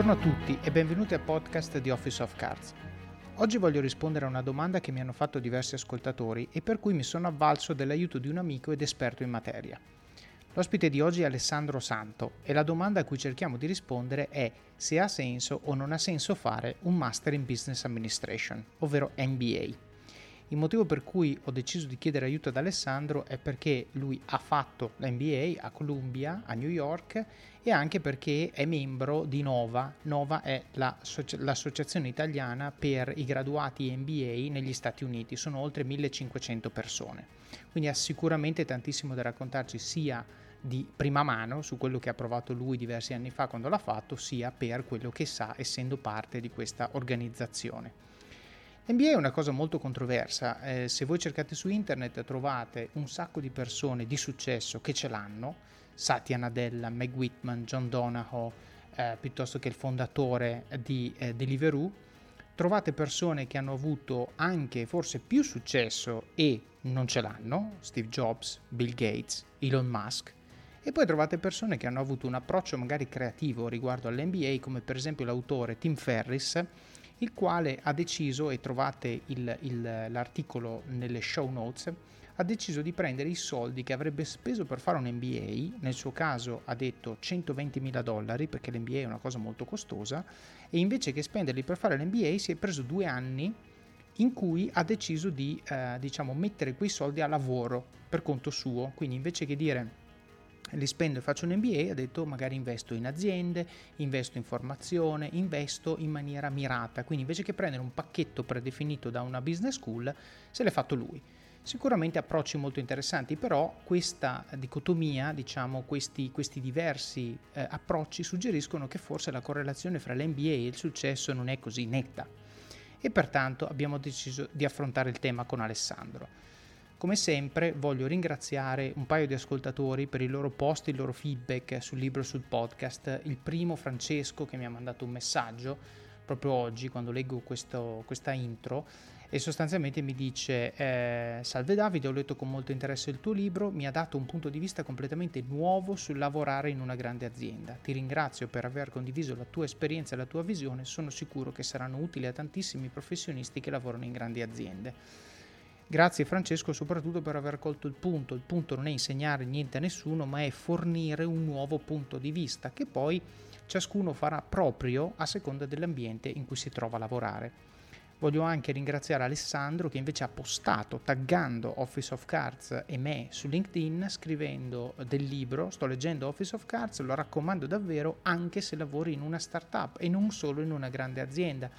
Buongiorno a tutti e benvenuti al podcast di Office of Cards. Oggi voglio rispondere a una domanda che mi hanno fatto diversi ascoltatori e per cui mi sono avvalso dell'aiuto di un amico ed esperto in materia. L'ospite di oggi è Alessandro Santo e la domanda a cui cerchiamo di rispondere è se ha senso o non ha senso fare un Master in Business Administration, ovvero MBA. Il motivo per cui ho deciso di chiedere aiuto ad Alessandro è perché lui ha fatto l'MBA a Columbia, a New York, e anche perché è membro di Nova. Nova è l'associazione italiana per i graduati MBA negli Stati Uniti, sono oltre 1500 persone. Quindi ha sicuramente tantissimo da raccontarci sia di prima mano su quello che ha provato lui diversi anni fa quando l'ha fatto, sia per quello che sa essendo parte di questa organizzazione. NBA è una cosa molto controversa, eh, se voi cercate su internet trovate un sacco di persone di successo che ce l'hanno, Satya Nadella, Meg Whitman, John Donahoe, eh, piuttosto che il fondatore di eh, Deliveroo, trovate persone che hanno avuto anche forse più successo e non ce l'hanno, Steve Jobs, Bill Gates, Elon Musk, e poi trovate persone che hanno avuto un approccio magari creativo riguardo all'NBA, come per esempio l'autore Tim Ferris, il quale ha deciso, e trovate il, il, l'articolo nelle show notes, ha deciso di prendere i soldi che avrebbe speso per fare un MBA, nel suo caso ha detto 120 mila dollari perché l'MBA è una cosa molto costosa, e invece che spenderli per fare l'MBA si è preso due anni in cui ha deciso di eh, diciamo, mettere quei soldi a lavoro per conto suo, quindi invece che dire li spendo e faccio un MBA, ha detto magari investo in aziende, investo in formazione, investo in maniera mirata, quindi invece che prendere un pacchetto predefinito da una business school, se l'è fatto lui. Sicuramente approcci molto interessanti, però questa dicotomia, diciamo, questi, questi diversi eh, approcci suggeriscono che forse la correlazione fra l'MBA e il successo non è così netta. E pertanto abbiamo deciso di affrontare il tema con Alessandro. Come sempre voglio ringraziare un paio di ascoltatori per i loro post, il loro feedback sul libro, sul podcast. Il primo Francesco che mi ha mandato un messaggio proprio oggi quando leggo questo, questa intro e sostanzialmente mi dice eh, salve Davide ho letto con molto interesse il tuo libro mi ha dato un punto di vista completamente nuovo sul lavorare in una grande azienda ti ringrazio per aver condiviso la tua esperienza e la tua visione sono sicuro che saranno utili a tantissimi professionisti che lavorano in grandi aziende Grazie Francesco soprattutto per aver colto il punto. Il punto non è insegnare niente a nessuno, ma è fornire un nuovo punto di vista che poi ciascuno farà proprio a seconda dell'ambiente in cui si trova a lavorare. Voglio anche ringraziare Alessandro che invece ha postato taggando Office of Cards e me su LinkedIn scrivendo del libro, sto leggendo Office of Cards, lo raccomando davvero anche se lavori in una startup e non solo in una grande azienda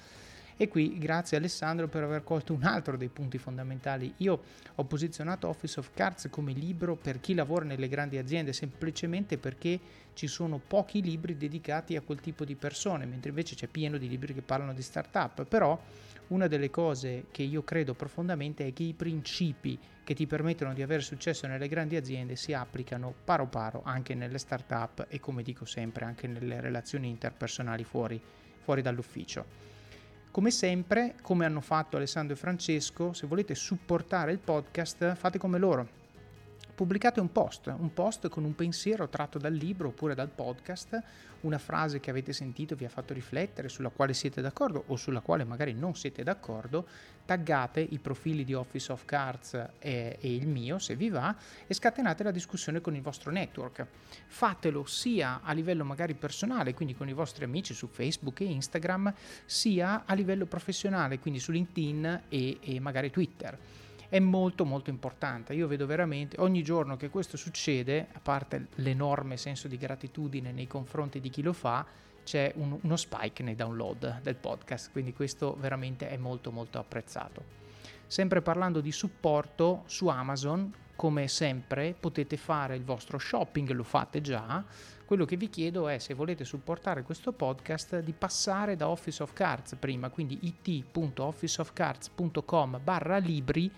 e qui grazie Alessandro per aver colto un altro dei punti fondamentali. Io ho posizionato Office of Cards come libro per chi lavora nelle grandi aziende semplicemente perché ci sono pochi libri dedicati a quel tipo di persone, mentre invece c'è pieno di libri che parlano di startup. Però una delle cose che io credo profondamente è che i principi che ti permettono di avere successo nelle grandi aziende si applicano paro paro anche nelle startup e come dico sempre anche nelle relazioni interpersonali fuori, fuori dall'ufficio. Come sempre, come hanno fatto Alessandro e Francesco, se volete supportare il podcast, fate come loro pubblicate un post, un post con un pensiero tratto dal libro oppure dal podcast, una frase che avete sentito vi ha fatto riflettere, sulla quale siete d'accordo o sulla quale magari non siete d'accordo, taggate i profili di Office of Cards e, e il mio se vi va e scatenate la discussione con il vostro network. Fatelo sia a livello magari personale, quindi con i vostri amici su Facebook e Instagram, sia a livello professionale, quindi su LinkedIn e, e magari Twitter è molto molto importante. Io vedo veramente ogni giorno che questo succede, a parte l'enorme senso di gratitudine nei confronti di chi lo fa, c'è un, uno spike nei download del podcast, quindi questo veramente è molto molto apprezzato. Sempre parlando di supporto su Amazon, come sempre potete fare il vostro shopping, lo fate già. Quello che vi chiedo è se volete supportare questo podcast di passare da Office of Cards prima, quindi it.officeofcards.com barra libri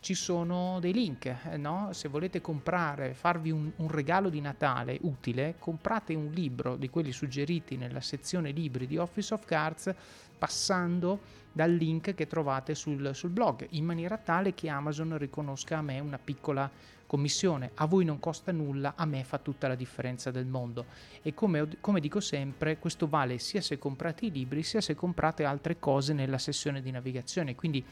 ci sono dei link, eh, no? se volete comprare, farvi un, un, regalo di Natale utile, comprate un libro di quelli suggeriti nella sezione libri di Office of Cards passando dal link che trovate sul, sul blog, in maniera tale che Amazon riconosca a me una piccola commissione. A voi non costa nulla, a me fa tutta la differenza del mondo. E come, come, dico sempre, questo vale sia se comprate i libri, sia se comprate altre cose nella sessione di navigazione. Quindi,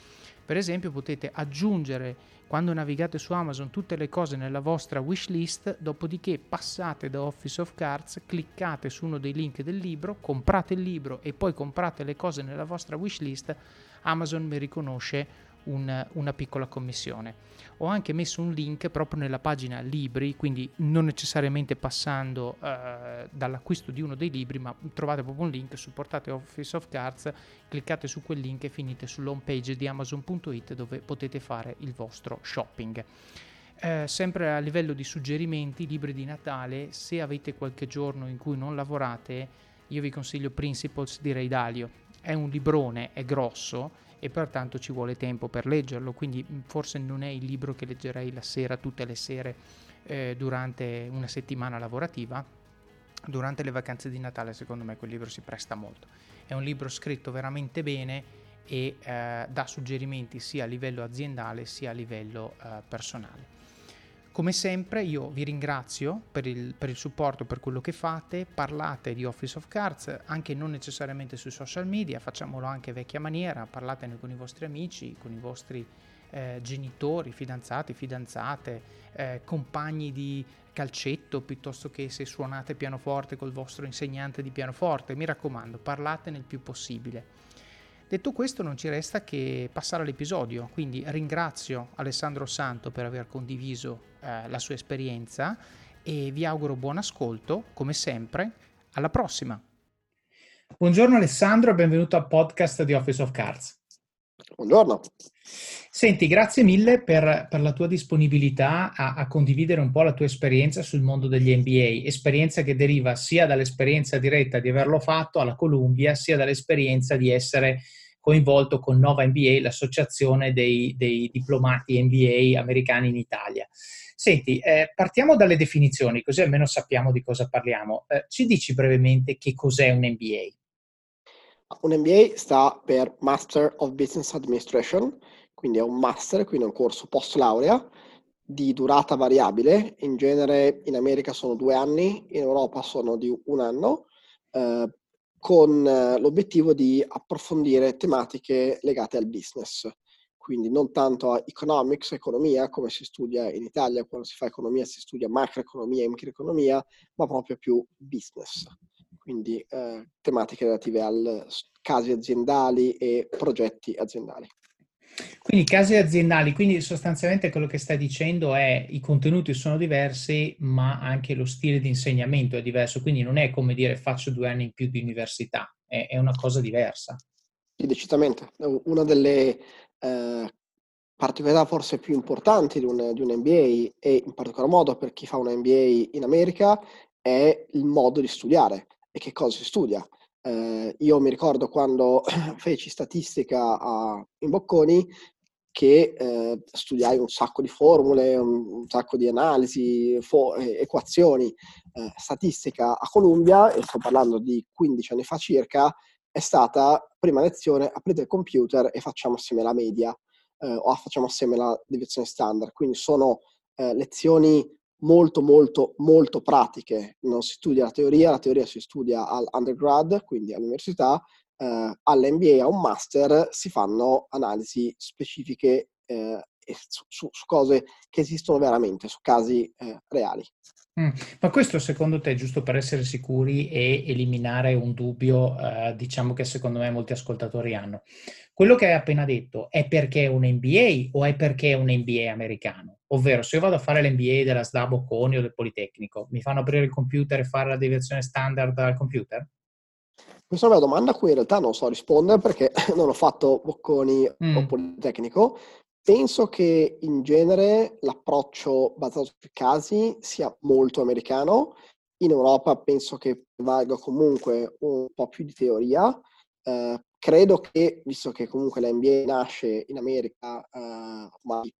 per esempio, potete aggiungere quando navigate su Amazon tutte le cose nella vostra wish list, dopodiché passate da Office of Cards, cliccate su uno dei link del libro, comprate il libro e poi comprate le cose nella vostra wish list, Amazon mi riconosce un, una piccola commissione. Ho anche messo un link proprio nella pagina libri, quindi non necessariamente passando eh, dall'acquisto di uno dei libri, ma trovate proprio un link, supportate Office of Cards, cliccate su quel link e finite sull'home page di amazon.it dove potete fare il vostro shopping. Eh, sempre a livello di suggerimenti, libri di Natale, se avete qualche giorno in cui non lavorate, io vi consiglio Principles di Ray Dalio. È un librone, è grosso, e pertanto ci vuole tempo per leggerlo, quindi forse non è il libro che leggerei la sera, tutte le sere eh, durante una settimana lavorativa. Durante le vacanze di Natale secondo me quel libro si presta molto. È un libro scritto veramente bene e eh, dà suggerimenti sia a livello aziendale sia a livello eh, personale. Come sempre io vi ringrazio per il, per il, supporto, per quello che fate, parlate di Office of Cards, anche non necessariamente sui social media, facciamolo anche vecchia maniera, parlatene con i vostri amici, con i vostri eh, genitori, fidanzati, fidanzate, eh, compagni di calcetto, piuttosto che se suonate pianoforte col vostro insegnante di pianoforte, mi raccomando, parlatene il più possibile. Detto questo non ci resta che passare all'episodio, quindi ringrazio Alessandro Santo per aver condiviso eh, la sua esperienza e vi auguro buon ascolto, come sempre, alla prossima. Buongiorno Alessandro e benvenuto al podcast di Office of Cards. Buongiorno. Senti, grazie mille per, per la tua disponibilità a, a, condividere un po' la tua esperienza sul mondo degli MBA, esperienza che deriva sia dall'esperienza diretta di averlo fatto alla Columbia, sia dall'esperienza di essere coinvolto con Nova MBA, l'associazione dei, dei diplomati MBA americani in Italia. Senti, eh, partiamo dalle definizioni, così almeno sappiamo di cosa parliamo. Eh, ci dici brevemente che cos'è un MBA? Un MBA sta per Master of Business Administration, quindi è un master, quindi è un corso post laurea di durata variabile, in genere in America sono due anni, in Europa sono di un anno, eh, con eh, l'obiettivo di approfondire tematiche legate al business. Quindi non tanto a economics, economia, come si studia in Italia, quando si fa economia si studia macroeconomia e microeconomia, ma proprio più business. Quindi eh, tematiche relative a casi aziendali e progetti aziendali. Quindi casi aziendali, quindi sostanzialmente quello che stai dicendo è i contenuti sono diversi, ma anche lo stile di insegnamento è diverso, quindi non è come dire faccio due anni in più di università, è, è una cosa diversa. Sì, decisamente. Una delle eh, particolarità forse più importanti di un, di un MBA e in particolar modo per chi fa un MBA in America è il modo di studiare e che cosa si studia. Eh, io mi ricordo quando feci statistica a, in Bocconi che eh, studiai un sacco di formule, un, un sacco di analisi, fo- equazioni, eh, statistica a Columbia, e sto parlando di 15 anni fa circa, è stata prima lezione, aprite il computer e facciamo assieme la media eh, o facciamo assieme la deviazione standard. Quindi sono eh, lezioni molto molto molto pratiche, non si studia la teoria, la teoria si studia all'undergrad, quindi all'università, eh, all'MBA, a un master si fanno analisi specifiche eh, su, su, su, cose che esistono veramente, su casi eh, reali. Mm. Ma questo secondo te, giusto per essere sicuri e eliminare un dubbio, eh, diciamo che secondo me molti ascoltatori hanno, quello che hai appena detto è perché è un MBA o è perché è un MBA americano? Ovvero, se io vado a fare l'MBA della SDA Bocconi o del Politecnico, mi fanno aprire il computer e fare la deviazione standard al computer? Questa è una domanda a cui in realtà non so rispondere perché non ho fatto Bocconi mm. o Politecnico. Penso che in genere l'approccio basato sui casi sia molto americano. In Europa penso che valga comunque un po' più di teoria. Eh, credo che, visto che comunque la NBA nasce in America eh, ormai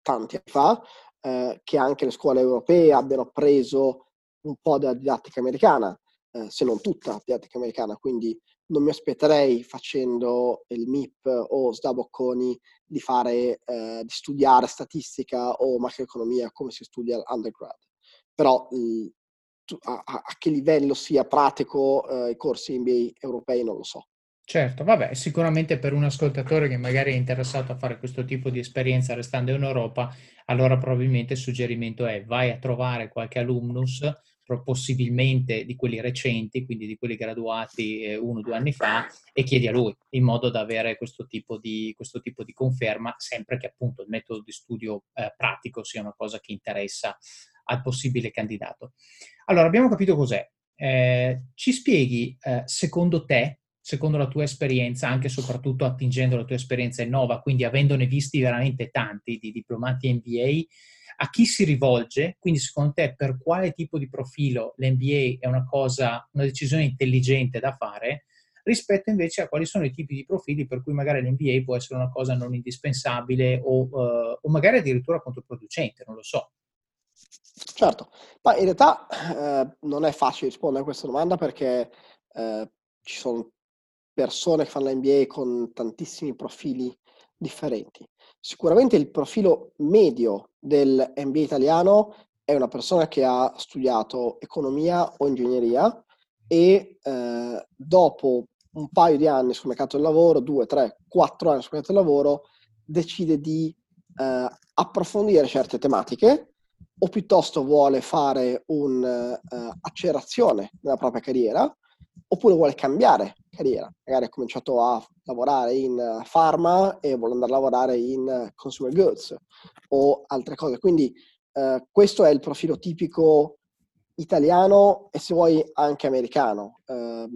tanti anni fa, eh, che anche le scuole europee abbiano preso un po' della didattica americana, eh, se non tutta la didattica americana, quindi non mi aspetterei facendo il MIP o Sdabocconi di fare, eh, di studiare statistica o macroeconomia come si studia all'undergrad. Però mh, a, a, che livello sia pratico eh, i corsi MBA europei non lo so. Certo, vabbè, sicuramente per un ascoltatore che magari è interessato a fare questo tipo di esperienza restando in Europa, allora probabilmente il suggerimento è vai a trovare qualche alumnus, possibilmente di quelli recenti, quindi di quelli graduati eh, uno o due anni fa, e chiedi a lui, in modo da avere questo tipo di, questo tipo di conferma, sempre che appunto il metodo di studio eh, pratico sia una cosa che interessa al possibile candidato. Allora, abbiamo capito cos'è. Eh, ci spieghi, eh, secondo te, secondo la tua esperienza, anche e soprattutto attingendo la tua esperienza in Nova, quindi avendone visti veramente tanti di diplomati MBA, a chi si rivolge? Quindi secondo te per quale tipo di profilo l'MBA è una cosa, una decisione intelligente da fare? rispetto invece a quali sono i tipi di profili per cui magari l'MBA può essere una cosa non indispensabile o, uh, o magari addirittura controproducente, non lo so. Certo, ma in realtà eh, non è facile rispondere a questa domanda perché eh, ci sono persone che fanno l'MBA con tantissimi profili differenti. Sicuramente il profilo medio del MBA italiano è una persona che ha studiato economia o ingegneria e eh, dopo un paio di anni sul mercato del lavoro, due, tre, quattro anni sul mercato del lavoro, decide di eh, approfondire certe tematiche o piuttosto vuole fare un'accelerazione uh, nella propria carriera oppure vuole cambiare carriera. Magari ha cominciato a lavorare in pharma e vuole andare a lavorare in consumer goods o altre cose. Quindi eh, questo è il profilo tipico italiano e se vuoi anche americano. Eh,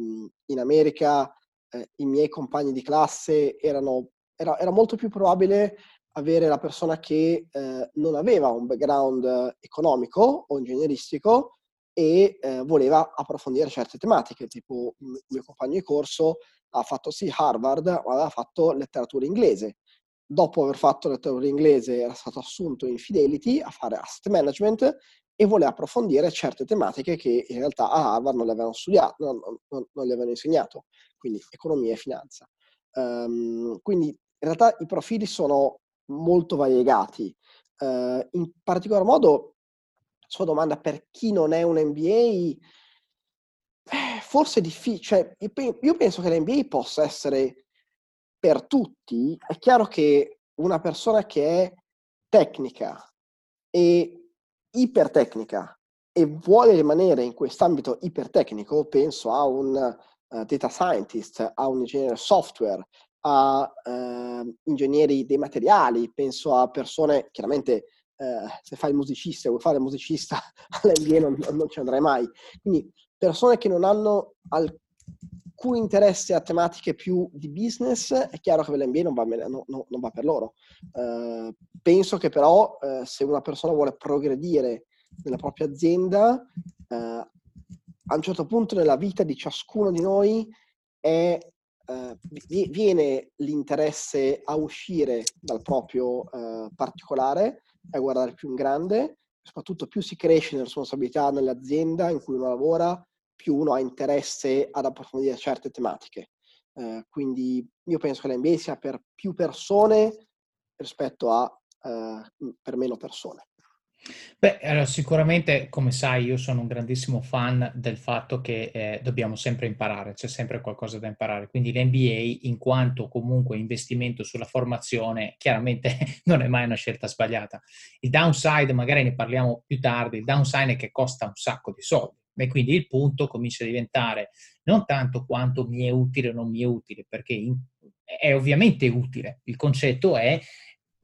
in America eh, i miei compagni di classe erano, era, era, molto più probabile avere la persona che eh, non aveva un background economico o ingegneristico e eh, voleva approfondire certe tematiche, tipo il mio compagno di corso ha fatto sì Harvard, ma aveva fatto letteratura inglese. Dopo aver fatto letteratura inglese era stato assunto in Fidelity a fare asset management e voleva approfondire certe tematiche che in realtà a Harvard non le avevano studiato, non, non, non le avevano insegnato, quindi economia e finanza. Um, quindi in realtà i profili sono molto variegati. Uh, in particolar modo sua domanda per chi non è un MBA, eh, forse è difficile. Cioè, io penso che l'MBA possa essere per tutti. È chiaro che una persona che è tecnica e ipertecnica e vuole rimanere in quest'ambito ipertecnico, penso a un uh, data scientist, a un ingegnere software, a uh, ingegneri dei materiali, penso a persone chiaramente eh, se fai il musicista o vuoi fare il musicista all'NBA non, non ci andrai mai. Quindi persone che non hanno alcun interesse a tematiche più di business, è chiaro che l'NBA non va, no, no, non va per loro. Eh, penso che però eh, se una persona vuole progredire nella propria azienda, eh, a un certo punto nella vita di ciascuno di noi è, eh, viene l'interesse a uscire dal proprio eh, particolare è guardare più in grande, soprattutto più si cresce in responsabilità nell'azienda in cui uno lavora, più uno ha interesse ad approfondire certe tematiche. Eh, quindi io penso che l'MBA sia per più persone rispetto a eh, per meno persone. Beh, allora, sicuramente, come sai, io sono un grandissimo fan del fatto che eh, dobbiamo sempre imparare, c'è sempre qualcosa da imparare. Quindi l'MBA, in quanto comunque investimento sulla formazione, chiaramente non è mai una scelta sbagliata. Il downside, magari ne parliamo più tardi, il downside è che costa un sacco di soldi. E quindi il punto comincia a diventare non tanto quanto mi è utile o non mi è utile, perché in, è ovviamente utile. Il concetto è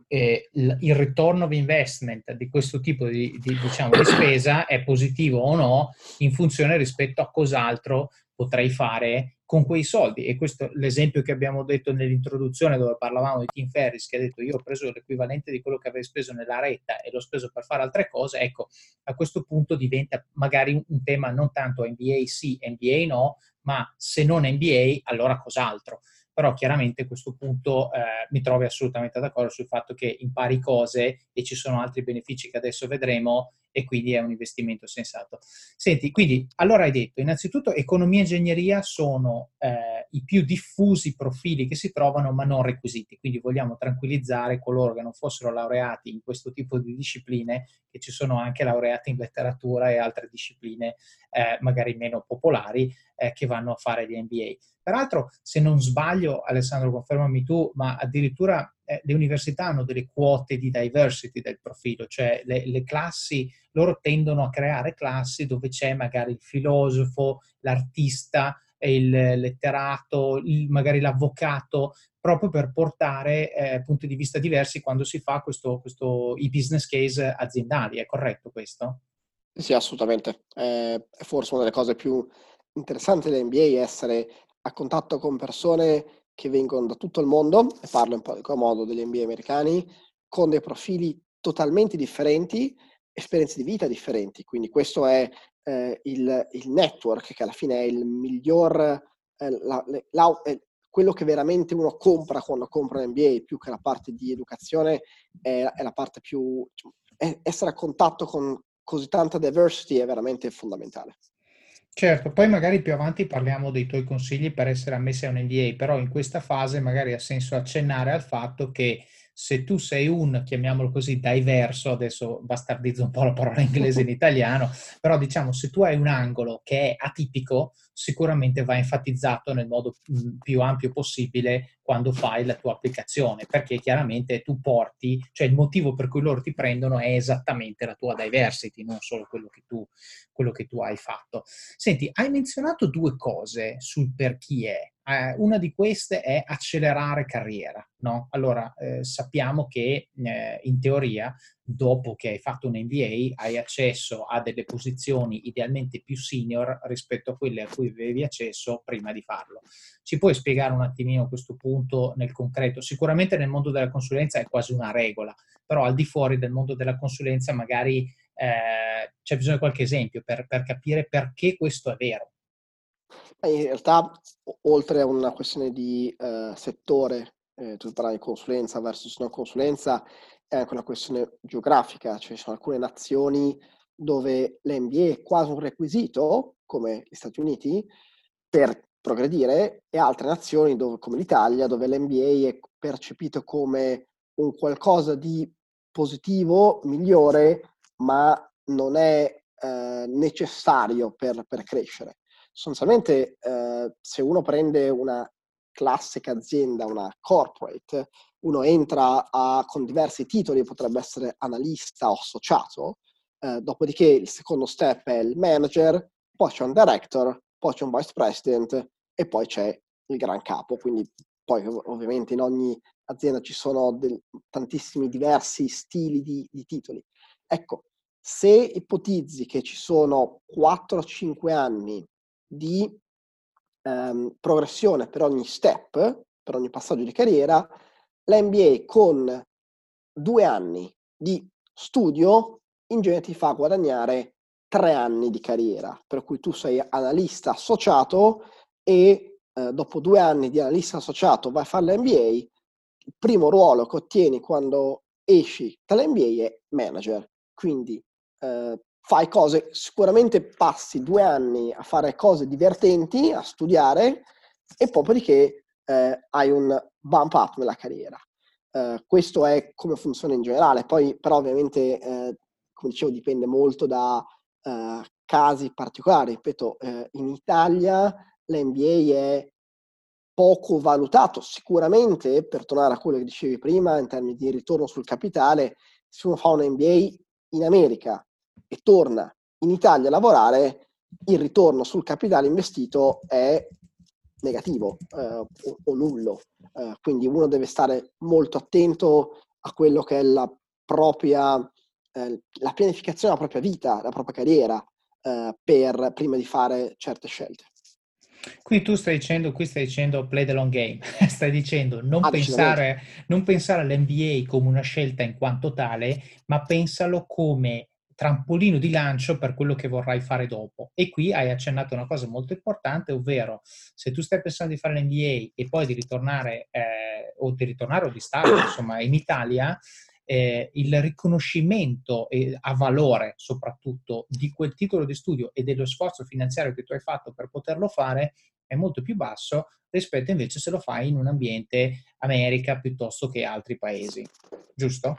eh, il return of investment di questo tipo di, di, diciamo, di spesa è positivo o no in funzione rispetto a cos'altro potrei fare con quei soldi. E questo l'esempio che abbiamo detto nell'introduzione dove parlavamo di Tim Ferris che ha detto io ho preso l'equivalente di quello che avevo speso nella retta e l'ho speso per fare altre cose, ecco, a questo punto diventa magari un tema non tanto NBA sì, NBA no, ma se non NBA allora cos'altro però chiaramente a questo punto eh, mi trovi assolutamente d'accordo sul fatto che impari cose e ci sono altri benefici che adesso vedremo e quindi è un investimento sensato. Senti, quindi allora hai detto, innanzitutto economia e ingegneria sono eh, i più diffusi profili che si trovano ma non requisiti, quindi vogliamo tranquillizzare coloro che non fossero laureati in questo tipo di discipline, che ci sono anche laureati in letteratura e altre discipline eh, magari meno popolari eh, che vanno a fare gli MBA. Peraltro, se non sbaglio, Alessandro, confermami tu, ma addirittura eh, le università hanno delle quote di diversity del profilo, cioè le, le, classi, loro tendono a creare classi dove c'è magari il filosofo, l'artista, il letterato, il, magari l'avvocato, proprio per portare eh, punti di vista diversi quando si fa questo, questo, i business case aziendali. È corretto questo? Sì, assolutamente. è forse una delle cose più interessanti dell'NBA essere a contatto con persone che vengono da tutto il mondo, e parlo in particolar modo degli NBA americani, con dei profili totalmente differenti, esperienze di vita differenti. Quindi questo è eh, il, il, network che alla fine è il miglior, eh, la, la, eh, quello che veramente uno compra quando compra un NBA, più che la parte di educazione, è, è la parte più... Cioè, essere a contatto con così tanta diversity è veramente fondamentale. Certo, poi magari più avanti parliamo dei tuoi consigli per essere ammessi a un NDA, però in questa fase magari ha senso accennare al fatto che se tu sei un, chiamiamolo così, diverso, adesso bastardizzo un po' la parola inglese in italiano, però diciamo se tu hai un angolo che è atipico, sicuramente va enfatizzato nel modo mm, più ampio possibile quando fai la tua applicazione, perché chiaramente tu porti, cioè il motivo per cui loro ti prendono è esattamente la tua diversity, non solo quello che tu, quello che tu hai fatto. Senti, hai menzionato due cose sul per chi è. Eh, una di queste è accelerare carriera, no? Allora, eh, sappiamo che eh, in teoria dopo che hai fatto un MBA hai accesso a delle posizioni idealmente più senior rispetto a quelle a cui avevi accesso prima di farlo. Ci puoi spiegare un attimino questo punto nel concreto? Sicuramente nel mondo della consulenza è quasi una regola, però al di fuori del mondo della consulenza magari eh, c'è bisogno di qualche esempio per, per capire perché questo è vero. In realtà, oltre a una questione di uh, settore, eh, tu parlavi di consulenza versus non consulenza, è anche una questione geografica, cioè ci sono alcune nazioni dove l'NBA è quasi un requisito, come gli Stati Uniti, per progredire, e altre nazioni dove, come l'Italia, dove l'NBA è percepito come un qualcosa di positivo, migliore, ma non è eh, necessario per, per, crescere. Sostanzialmente, eh, se uno prende una classica azienda, una corporate, uno entra a, con diversi titoli, potrebbe essere analista o associato, eh, dopodiché il secondo step è il manager, poi c'è un director, poi c'è un vice president e poi c'è il gran capo. Quindi poi ovviamente in ogni azienda ci sono del, tantissimi diversi stili di, di titoli. Ecco, se ipotizzi che ci sono 4-5 anni di ehm, progressione per ogni step, per ogni passaggio di carriera, l'MBA con due anni di studio in genere ti fa guadagnare tre anni di carriera, per cui tu sei analista associato e eh, dopo due anni di analista associato vai a fare l'MBA, il primo ruolo che ottieni quando esci dall'MBA è manager, quindi eh, fai cose, sicuramente passi due anni a fare cose divertenti, a studiare e poi dopodiché eh, hai un bump up nella carriera. Eh, questo è come funziona in generale, poi però ovviamente, eh, come dicevo, dipende molto da eh, casi particolari. Ripeto, eh, in Italia l'NBA è poco valutato, sicuramente per tornare a quello che dicevi prima in termini di ritorno sul capitale, se uno fa un MBA in America e torna in Italia a lavorare, il ritorno sul capitale investito è negativo eh, o, o, nullo. Eh, quindi uno deve stare molto attento a quello che è la propria eh, la pianificazione della propria vita, la propria carriera, eh, per, prima di fare certe scelte. Qui tu stai dicendo, qui stai dicendo play the long game, stai dicendo non, ah, pensare, non pensare all'NBA come una scelta in quanto tale, ma pensalo come trampolino di lancio per quello che vorrai fare dopo. E qui hai accennato una cosa molto importante, ovvero se tu stai pensando di fare l'NBA e poi di ritornare eh, o di ritornare o di stare insomma in Italia, eh, il riconoscimento eh, a valore soprattutto di quel titolo di studio e dello sforzo finanziario che tu hai fatto per poterlo fare è molto più basso rispetto invece se lo fai in un ambiente America piuttosto che altri paesi, giusto?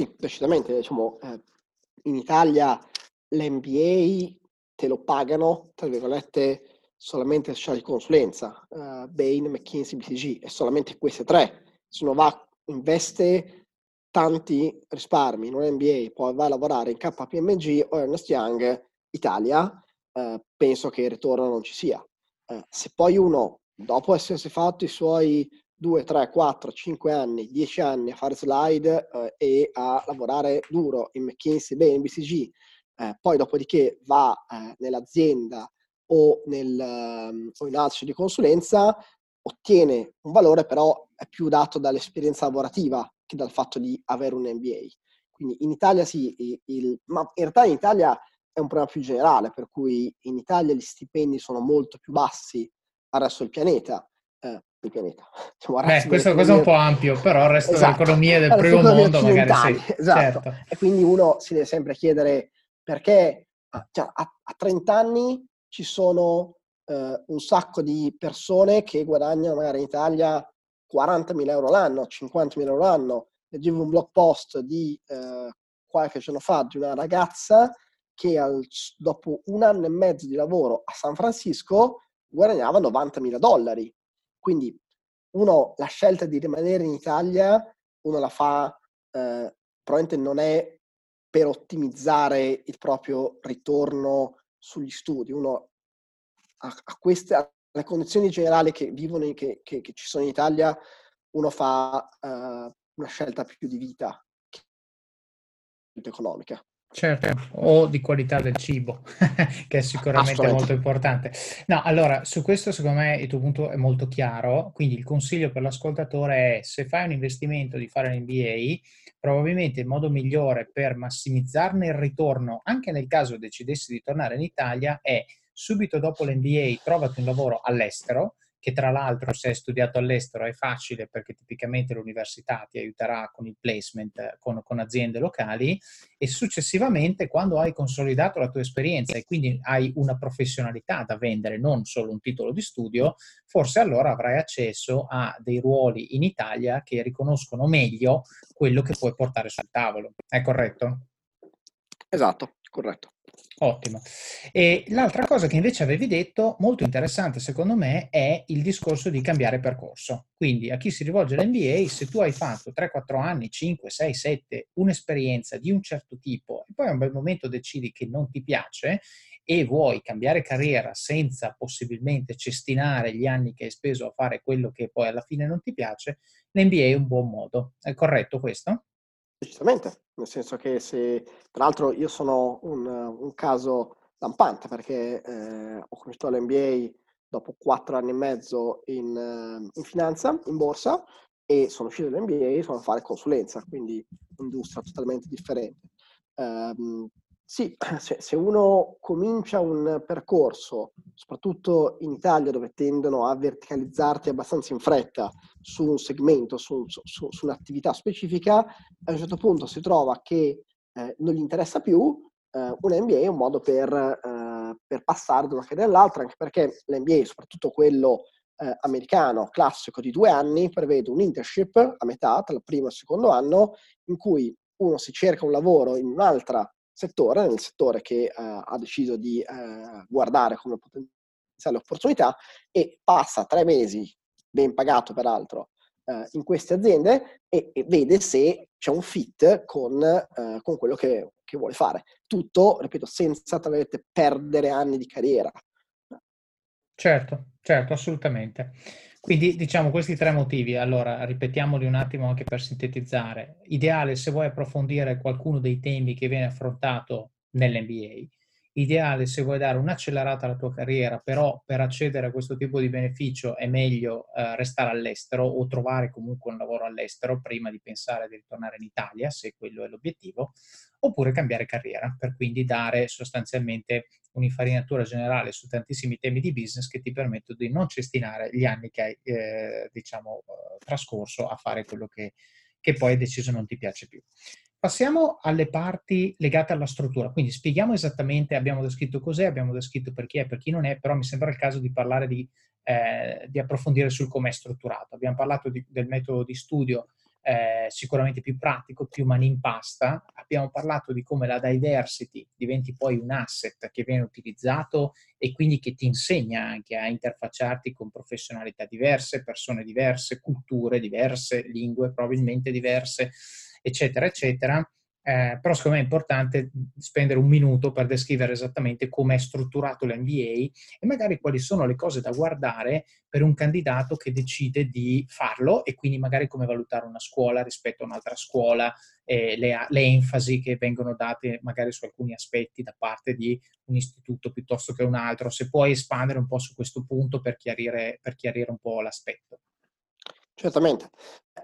Sì, decisamente, diciamo, eh, in Italia l'NBA te lo pagano, tra virgolette, solamente società di consulenza, uh, Bain, McKinsey, BCG, e solamente queste tre. Se uno va, investe tanti risparmi in un MBA, poi va a lavorare in KPMG o Ernest Young Italia, uh, penso che il ritorno non ci sia. Uh, se poi uno, dopo essersi fatto i suoi 2, 3, 4, 5 anni, 10 anni a fare slide eh, e a lavorare duro in McKinsey, bene, BCG, eh, poi dopodiché va eh, nell'azienda o, nel, um, o in altri di consulenza, ottiene un valore però è più dato dall'esperienza lavorativa che dal fatto di avere un MBA. Quindi in Italia sì, il, ma in realtà in Italia è un problema più generale, per cui in Italia gli stipendi sono molto più bassi al resto del pianeta. Eh, pianeta. Diciamo, Beh, questa cosa è un po' ampio, però il resto esatto. dell'economia del primo mondo magari sì. Esatto. Certo. E quindi uno si deve sempre chiedere perché cioè, a, a 30 anni ci sono eh, un sacco di persone che guadagnano magari in Italia 40.000 euro l'anno, 50.000 euro l'anno. Leggevo un blog post di eh, qualche giorno fa di una ragazza che al, dopo un anno e mezzo di lavoro a San Francisco guadagnava 90.000 dollari quindi uno, la scelta di rimanere in Italia, uno la fa, eh, probabilmente non è per ottimizzare il proprio ritorno sugli studi, uno a, a queste, alle condizioni generali che vivono, in, che, che, che, ci sono in Italia, uno fa uh, una scelta più di vita economica. Certo, o di qualità del cibo, che è sicuramente molto importante. No, allora, su questo secondo me il tuo punto è molto chiaro, quindi il consiglio per l'ascoltatore è se fai un investimento di fare l'MBA, probabilmente il modo migliore per massimizzarne il ritorno, anche nel caso decidessi di tornare in Italia, è subito dopo l'MBA trovati un lavoro all'estero, che tra l'altro se hai studiato all'estero è facile perché tipicamente l'università ti aiuterà con il placement con, con, aziende locali e successivamente quando hai consolidato la tua esperienza e quindi hai una professionalità da vendere, non solo un titolo di studio, forse allora avrai accesso a dei ruoli in Italia che riconoscono meglio quello che puoi portare sul tavolo. È corretto? Esatto, corretto. Ottimo. E l'altra cosa che invece avevi detto, molto interessante secondo me, è il discorso di cambiare percorso. Quindi a chi si rivolge all'MBA, se tu hai fatto 3-4 anni, 5, 6, 7, un'esperienza di un certo tipo e poi a un bel momento decidi che non ti piace e vuoi cambiare carriera senza possibilmente cestinare gli anni che hai speso a fare quello che poi alla fine non ti piace, l'MBA è un buon modo. È corretto questo? Decisamente, nel senso che se, tra l'altro io sono un, un caso lampante perché eh, ho cominciato l'MBA dopo quattro anni e mezzo in, in, finanza, in borsa, e sono uscito dall'MBA e sono a fare consulenza, quindi industria totalmente differente. Um, Sì, se, uno comincia un percorso, soprattutto in Italia dove tendono a verticalizzarti abbastanza in fretta su un segmento, su, su, su un'attività specifica, a un certo punto si trova che eh, non gli interessa più, eh, un MBA è un modo per, eh, per passare da una carriera all'altra, anche perché l'MBA, soprattutto quello eh, americano classico di due anni, prevede un internship a metà, tra il primo e il secondo anno, in cui uno si cerca un lavoro in un'altra settore, nel settore che eh, ha deciso di eh, guardare come potenziale opportunità e passa tre mesi, ben pagato peraltro, eh, in queste aziende e, e, vede se c'è un fit con, eh, con quello che, che, vuole fare. Tutto, ripeto, senza perdere anni di carriera. Certo, certo, assolutamente. Quindi diciamo questi tre motivi, allora ripetiamoli un attimo anche per sintetizzare. Ideale se vuoi approfondire qualcuno dei temi che viene affrontato nell'NBA, ideale se vuoi dare un'accelerata alla tua carriera, però per accedere a questo tipo di beneficio è meglio eh, restare all'estero o trovare comunque un lavoro all'estero prima di pensare di ritornare in Italia, se quello è l'obiettivo, oppure cambiare carriera, per quindi dare sostanzialmente un'infarinatura generale su tantissimi temi di business che ti permettono di non cestinare gli anni che hai eh, diciamo, eh, trascorso a fare quello che, che poi hai deciso non ti piace più. Passiamo alle parti legate alla struttura, quindi spieghiamo esattamente, abbiamo descritto cos'è, abbiamo descritto per chi è, per chi non è, però mi sembra il caso di parlare di, eh, di approfondire sul come è strutturato. Abbiamo parlato di, del metodo di studio eh, sicuramente più pratico, più mani in pasta. Abbiamo parlato di come la diversity diventi poi un asset che viene utilizzato e quindi che ti insegna anche a interfacciarti con professionalità diverse, persone diverse, culture diverse, lingue probabilmente diverse, eccetera, eccetera eh, però secondo me è importante spendere un minuto per descrivere esattamente come è strutturato l'MBA e magari quali sono le cose da guardare per un candidato che decide di farlo e quindi magari come valutare una scuola rispetto a un'altra scuola, eh, le, le, enfasi che vengono date magari su alcuni aspetti da parte di un istituto piuttosto che un altro. Se puoi espandere un po' su questo punto per chiarire, per chiarire un po' l'aspetto. Certamente.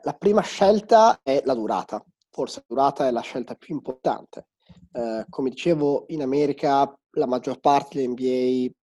La prima scelta è la durata forse la durata è la scelta più importante. Eh, come dicevo, in America la maggior parte degli NBA,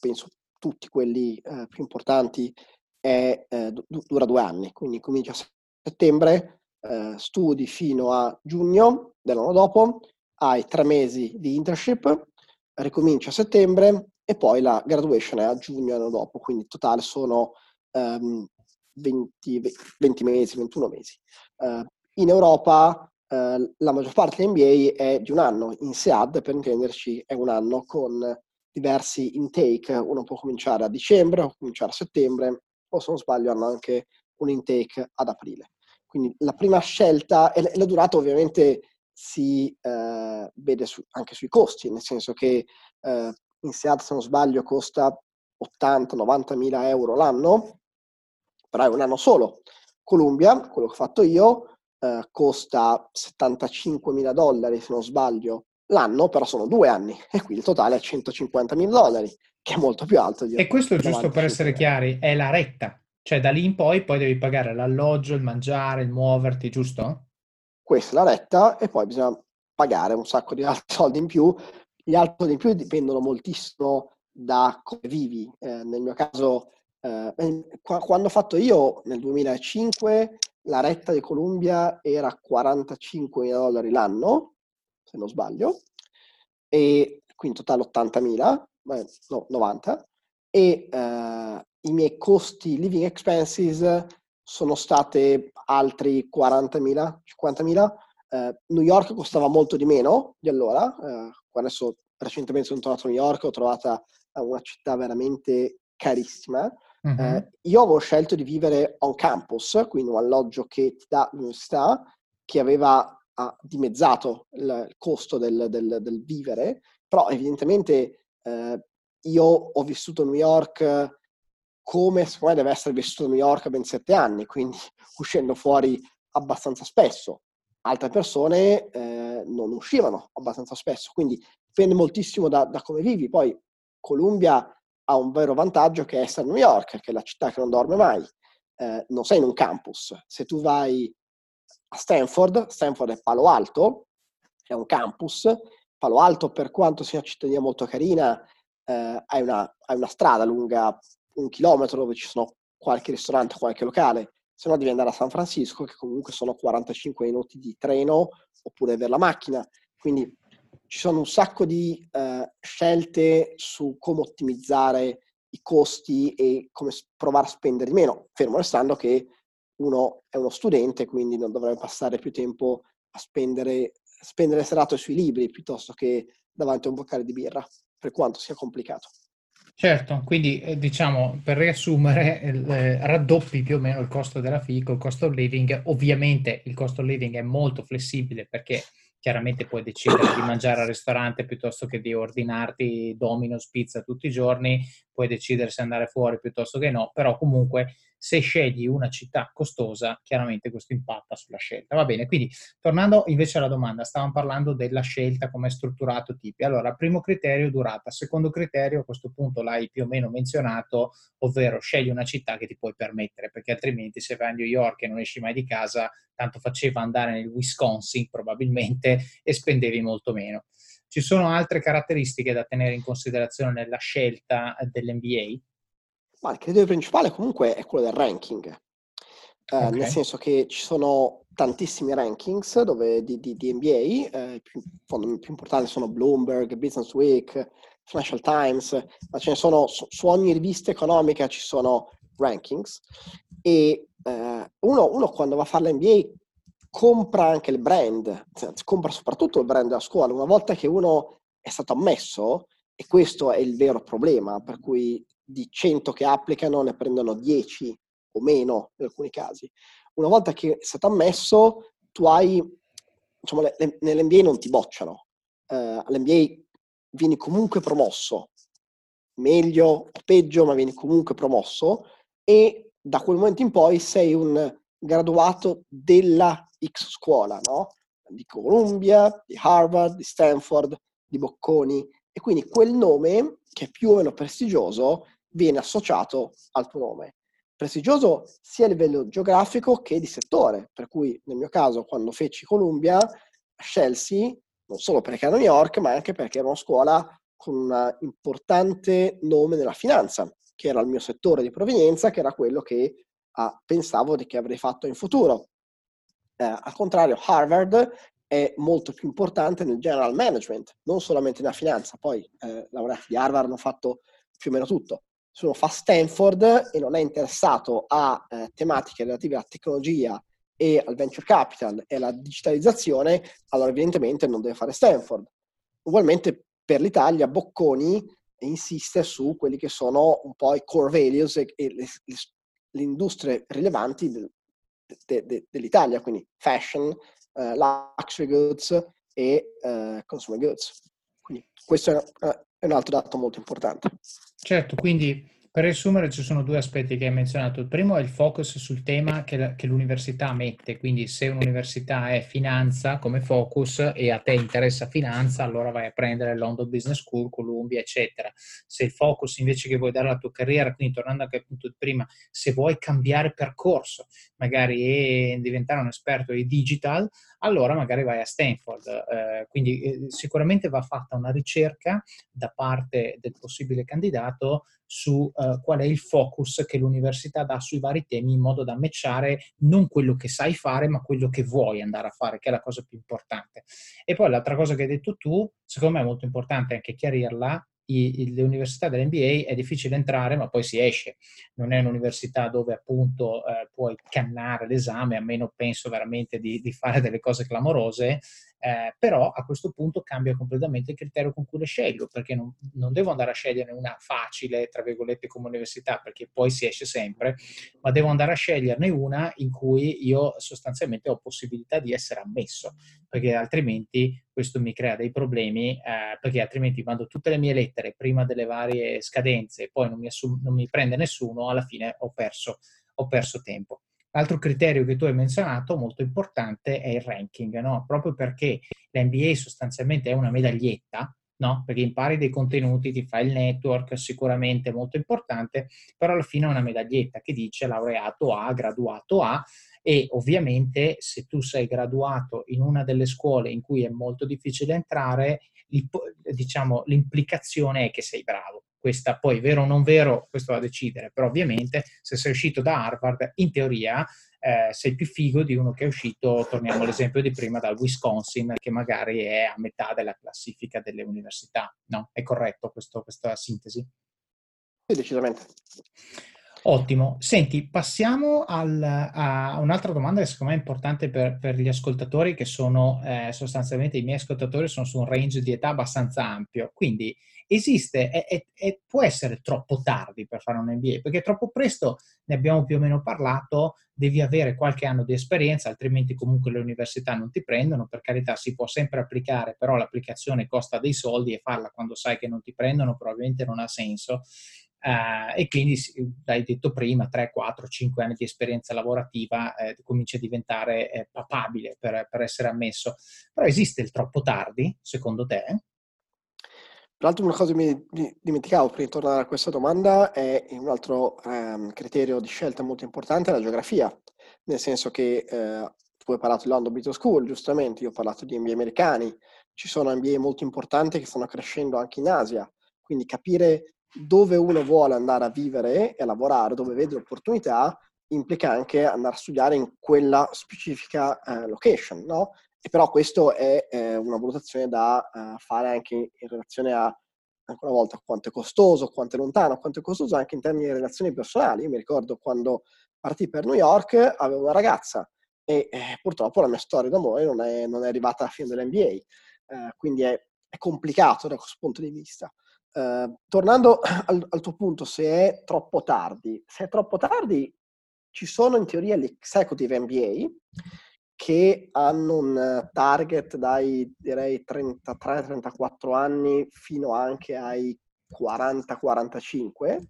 penso tutti quelli eh, più importanti, è, eh, dura due anni, quindi comincia a settembre, eh, studi fino a giugno dell'anno dopo, hai tre mesi di internship, ricomincia a settembre e poi la graduation è a giugno dell'anno dopo, quindi in totale sono um, 20, 20, mesi, 21 mesi. Uh, in Europa eh, la maggior parte dell'NBA è di un anno, in SEAD per intenderci è un anno con diversi intake, uno può cominciare a dicembre, può cominciare a settembre o se non sbaglio hanno anche un intake ad aprile. Quindi la prima scelta, e la durata ovviamente si eh, vede su, anche sui costi, nel senso che eh, in SEAD se non sbaglio costa 80-90 mila euro l'anno, però è un anno solo. Columbia, quello che ho fatto io, eh, costa 75 mila dollari, se non sbaglio, l'anno, però sono due anni e qui il totale è 150 mila dollari, che è molto più alto. E questo, giusto per essere chiari, è la retta, cioè da lì in poi poi devi pagare l'alloggio, il mangiare, il muoverti, giusto? Questa è la retta e poi bisogna pagare un sacco di altri soldi in più. Gli altri soldi in più dipendono moltissimo da come vivi. Eh, nel mio caso, eh, quando ho fatto io nel 2005 la retta di Columbia era 45 mila dollari l'anno, se non sbaglio, e quindi in totale 80 mila, no, 90, e uh, i miei costi living expenses sono state altri 40 mila, 50 mila. Uh, New York costava molto di meno di allora, uh, adesso recentemente sono tornato a New York, ho trovato una città veramente carissima, Uh-huh. Eh, io avevo scelto di vivere on campus, quindi un alloggio che ti dà l'università, che aveva ah, dimezzato il, costo del, del, del, vivere, però evidentemente eh, io ho vissuto a New York come secondo me deve essere vissuto a New York a ben sette anni, quindi uscendo fuori abbastanza spesso. Altre persone eh, non uscivano abbastanza spesso, quindi dipende moltissimo da, da come vivi. Poi Columbia ha un vero vantaggio che è essere New York, che è la città che non dorme mai. Eh, non sei in un campus. Se tu vai a Stanford, Stanford è Palo Alto, è un campus, Palo Alto, per quanto sia una cittadina molto carina, eh, hai, una, hai, una, strada lunga un chilometro dove ci sono qualche ristorante, qualche locale, se no devi andare a San Francisco, che comunque sono 45 minuti di treno, oppure avere la macchina. Quindi ci sono un sacco di eh, scelte su come ottimizzare i costi e come provare a spendere di meno, fermo restando che uno è uno studente, quindi non dovrebbe passare più tempo a spendere, spendere serate sui libri piuttosto che davanti a un boccale di birra, per quanto sia complicato. Certo, quindi eh, diciamo per riassumere, eh, raddoppi più o meno il costo della FICO, il costo of living. Ovviamente il costo of living è molto flessibile perché chiaramente puoi decidere di mangiare al ristorante piuttosto che di ordinarti Domino's pizza tutti i giorni, puoi decidere se andare fuori piuttosto che no, però comunque se scegli una città costosa, chiaramente questo impatta sulla scelta. Va bene, quindi tornando invece alla domanda, stavamo parlando della scelta, come è strutturato Tipi. Allora, primo criterio, durata. Secondo criterio, a questo punto l'hai più o meno menzionato, ovvero scegli una città che ti puoi permettere, perché altrimenti se vai a New York e non esci mai di casa, tanto faceva andare nel Wisconsin probabilmente e spendevi molto meno. Ci sono altre caratteristiche da tenere in considerazione nella scelta dell'NBA? Ma il criterio principale comunque è quello del ranking, eh, okay. nel senso che ci sono tantissimi rankings dove, di, di, di, NBA, eh, più, più importanti sono Bloomberg, Business Week, Financial Times, ma ce ne sono su, su ogni rivista economica ci sono rankings e eh, uno, uno, quando va a fare l'NBA compra anche il brand, anzi, compra soprattutto il brand della scuola. Una volta che uno è stato ammesso, e questo è il vero problema, per cui di 100 che applicano ne prendono 10 o meno in alcuni casi. Una volta che è stato ammesso, tu hai, diciamo, le, le, nell'NBA non ti bocciano, uh, all'NBA vieni comunque promosso, meglio o peggio, ma vieni comunque promosso e da quel momento in poi sei un graduato della X scuola, no? Di Columbia, di Harvard, di Stanford, di Bocconi. E quindi quel nome, che è più o meno prestigioso, viene associato al tuo nome. Prestigioso sia a livello geografico che di settore, per cui nel mio caso quando feci Columbia scelsi non solo perché era New York, ma anche perché era una scuola con un importante nome nella finanza, che era il mio settore di provenienza, che era quello che ah, pensavo di che avrei fatto in futuro. Eh, al contrario, Harvard è molto più importante nel general management, non solamente nella finanza. Poi eh, laureati di Harvard hanno fatto più o meno tutto se uno fa Stanford e non è interessato a eh, tematiche relative alla tecnologia e al venture capital e alla digitalizzazione, allora evidentemente non deve fare Stanford. Ugualmente per l'Italia Bocconi insiste su quelli che sono un po' i core values e, e le, le, le, industrie rilevanti del, de, de, dell'Italia, quindi fashion, uh, luxury goods e uh, consumer goods. Quindi questo è, è un altro dato molto importante. Certo, quindi per riassumere ci sono due aspetti che hai menzionato. Il primo è il focus sul tema che, la, che, l'università mette, quindi se un'università è finanza come focus e a te interessa finanza, allora vai a prendere London Business School, Columbia, eccetera. Se il focus invece che vuoi dare alla tua carriera, quindi tornando anche al punto di prima, se vuoi cambiare percorso, magari diventare un esperto di digital, allora magari vai a Stanford. Eh, quindi eh, sicuramente va fatta una ricerca da parte del possibile candidato su eh, qual è il focus che l'università dà sui vari temi in modo da matchare non quello che sai fare, ma quello che vuoi andare a fare, che è la cosa più importante. E poi l'altra cosa che hai detto tu, secondo me è molto importante anche chiarirla, i, le università dell'NBA è difficile entrare, ma poi si esce. Non è un'università dove appunto eh, puoi cannare l'esame, a meno penso veramente di, di fare delle cose clamorose, eh, però a questo punto cambia completamente il criterio con cui le scelgo, perché non, non, devo andare a scegliere una facile, tra virgolette, come università, perché poi si esce sempre, ma devo andare a sceglierne una in cui io sostanzialmente ho possibilità di essere ammesso, perché altrimenti questo mi crea dei problemi, eh, perché altrimenti mando tutte le mie lettere prima delle varie scadenze e poi non mi, assum- non mi prende nessuno, alla fine ho perso, ho perso tempo. L'altro criterio che tu hai menzionato, molto importante, è il ranking, no? proprio perché l'NBA sostanzialmente è una medaglietta, no? perché impari dei contenuti, ti fai il network, sicuramente molto importante, però alla fine è una medaglietta che dice laureato A, graduato A, e ovviamente se tu sei graduato in una delle scuole in cui è molto difficile entrare, diciamo, l'implicazione è che sei bravo. Questa poi, vero o non vero, questo va a decidere, però ovviamente se sei uscito da Harvard, in teoria eh, sei più figo di uno che è uscito, torniamo all'esempio di prima, dal Wisconsin, che magari è a metà della classifica delle università. No? È corretto questo, questa sintesi? Sì, decisamente. Ottimo. Senti, passiamo al, a un'altra domanda che secondo me è importante per, per gli ascoltatori, che sono eh, sostanzialmente i miei ascoltatori, sono su un range di età abbastanza ampio. Quindi esiste e può essere troppo tardi per fare un MBA, perché troppo presto ne abbiamo più o meno parlato, devi avere qualche anno di esperienza, altrimenti comunque le università non ti prendono, per carità si può sempre applicare, però l'applicazione costa dei soldi e farla quando sai che non ti prendono probabilmente non ha senso. Uh, e quindi, l'hai detto prima, 3, 4, 5 anni di esperienza lavorativa eh, comincia a diventare eh, papabile per, per, essere ammesso. Però esiste il troppo tardi, secondo te? L'altro una cosa che mi dimenticavo prima di tornare a questa domanda è un altro um, criterio di scelta molto importante, la geografia, nel senso che eh, tu hai parlato di London Business School, giustamente, io ho parlato di MBA americani, ci sono MBA molto importanti che stanno crescendo anche in Asia, quindi capire dove uno vuole andare a vivere e a lavorare, dove vede opportunità, implica anche andare a studiare in quella specifica eh, location, no? E però questo è eh, una valutazione da uh, fare anche in relazione a, ancora una volta, quanto è costoso, quanto è lontano, quanto è costoso anche in termini di relazioni personali. Io mi ricordo quando partì per New York, avevo una ragazza e eh, purtroppo la mia storia d'amore non è, non è arrivata alla fine dell'NBA, eh, quindi è, è complicato da questo punto di vista. Uh, tornando al, al, tuo punto, se è troppo tardi, se è troppo tardi, ci sono in teoria gli executive MBA che hanno un target dai direi 33-34 anni fino anche ai 40-45.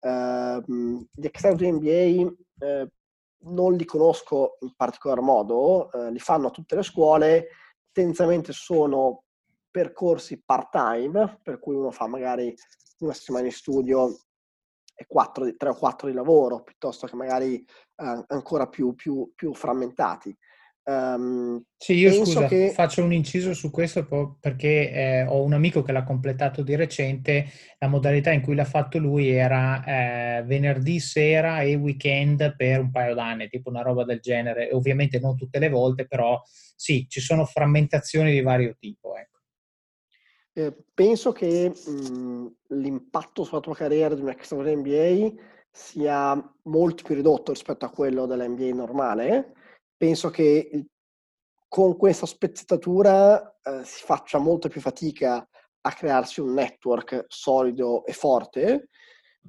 Uh, gli executive MBA uh, non li conosco in particolar modo, uh, li fanno a tutte le scuole, tendenzialmente sono percorsi part-time, per cui uno fa magari una settimana di studio e quattro, tre o quattro di lavoro, piuttosto che magari eh, ancora più, più, più frammentati. Um, sì, io scusa, che... faccio un inciso su questo perché eh, ho un amico che l'ha completato di recente, la modalità in cui l'ha fatto lui era eh, venerdì sera e weekend per un paio d'anni, tipo una roba del genere, ovviamente non tutte le volte, però sì, ci sono frammentazioni di vario tipo. Ecco. Eh, penso che mh, l'impatto sulla tua carriera di un extra MBA sia molto più ridotto rispetto a quello dell'NBA normale. Penso che con questa spezzettatura eh, si faccia molto più fatica a crearsi un network solido e forte.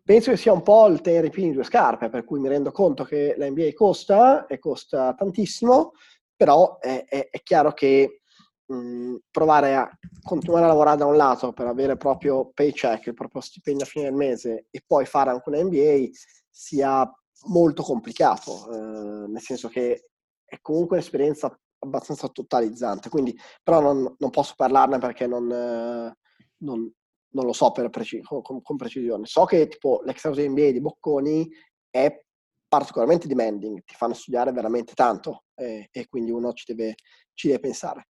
Penso che sia un po' il tenere i piedi in due scarpe, per cui mi rendo conto che l'NBA costa e costa tantissimo, però è, è, è chiaro che mh, provare a continuare a lavorare da un lato per avere proprio paycheck, il proprio stipendio a fine del mese e poi fare anche un MBA sia molto complicato, eh, nel senso che è comunque un'esperienza abbastanza totalizzante, quindi però non, non posso parlarne perché non, non, non lo so preci- con, con, precisione. So che tipo l'extra MBA di Bocconi è particolarmente demanding, ti fanno studiare veramente tanto eh, e quindi uno ci deve, ci deve pensare.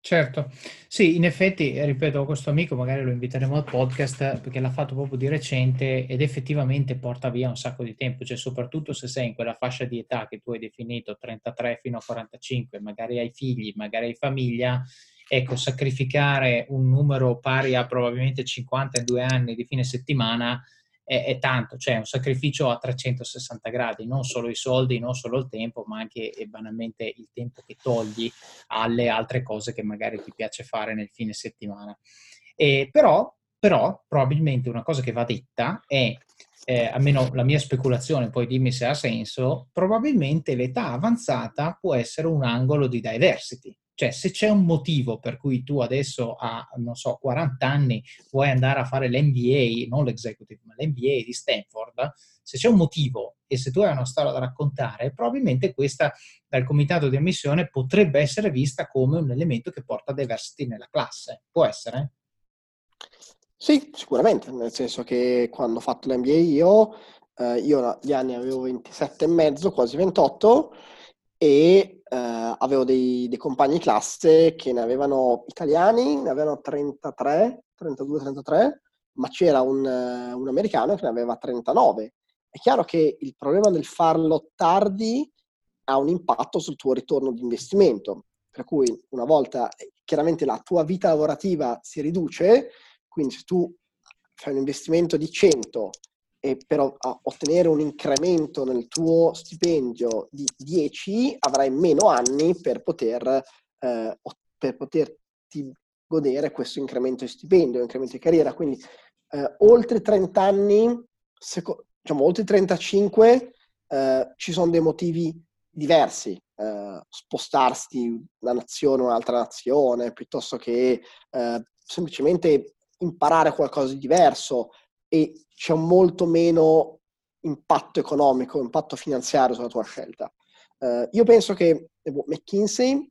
Certo, sì, in effetti, ripeto, questo amico magari lo inviteremo al podcast perché l'ha fatto proprio di recente ed effettivamente porta via un sacco di tempo, cioè soprattutto se sei in quella fascia di età che tu hai definito 33 fino a 45, magari hai figli, magari hai famiglia, ecco, sacrificare un numero pari a probabilmente 52 anni di fine settimana è, è, tanto, cioè è un sacrificio a 360 gradi, non solo i soldi, non solo il tempo, ma anche banalmente il tempo che togli alle altre cose che magari ti piace fare nel fine settimana. E però, però, probabilmente una cosa che va detta è, eh, almeno la mia speculazione, poi dimmi se ha senso, probabilmente l'età avanzata può essere un angolo di diversity. Cioè, se c'è un motivo per cui tu adesso a, non so, 40 anni vuoi andare a fare l'MBA, non l'executive, ma l'MBA di Stanford, se c'è un motivo e se tu hai una storia da raccontare, probabilmente questa dal comitato di ammissione potrebbe essere vista come un elemento che porta diversity nella classe. Può essere? Sì, sicuramente, nel senso che quando ho fatto l'MBA io, eh, io gli anni avevo 27 e mezzo, quasi 28, e eh, avevo dei, dei, compagni classe che ne avevano italiani, ne avevano 33, 32-33, ma c'era un, un, americano che ne aveva 39. È chiaro che il problema del farlo tardi ha un impatto sul tuo ritorno di investimento, per cui una volta chiaramente la tua vita lavorativa si riduce, quindi se tu fai un investimento di 100 e per ottenere un incremento nel tuo stipendio di 10 avrai meno anni per, poter, eh, per poterti godere questo incremento di stipendio, incremento di carriera. Quindi eh, oltre 30 anni, seco- diciamo oltre 35, eh, ci sono dei motivi diversi. Eh, spostarsi da nazione un'altra nazione, piuttosto che eh, semplicemente imparare qualcosa di diverso, e c'è molto meno impatto economico, impatto finanziario sulla tua scelta. Uh, io penso che eh, boh, McKinsey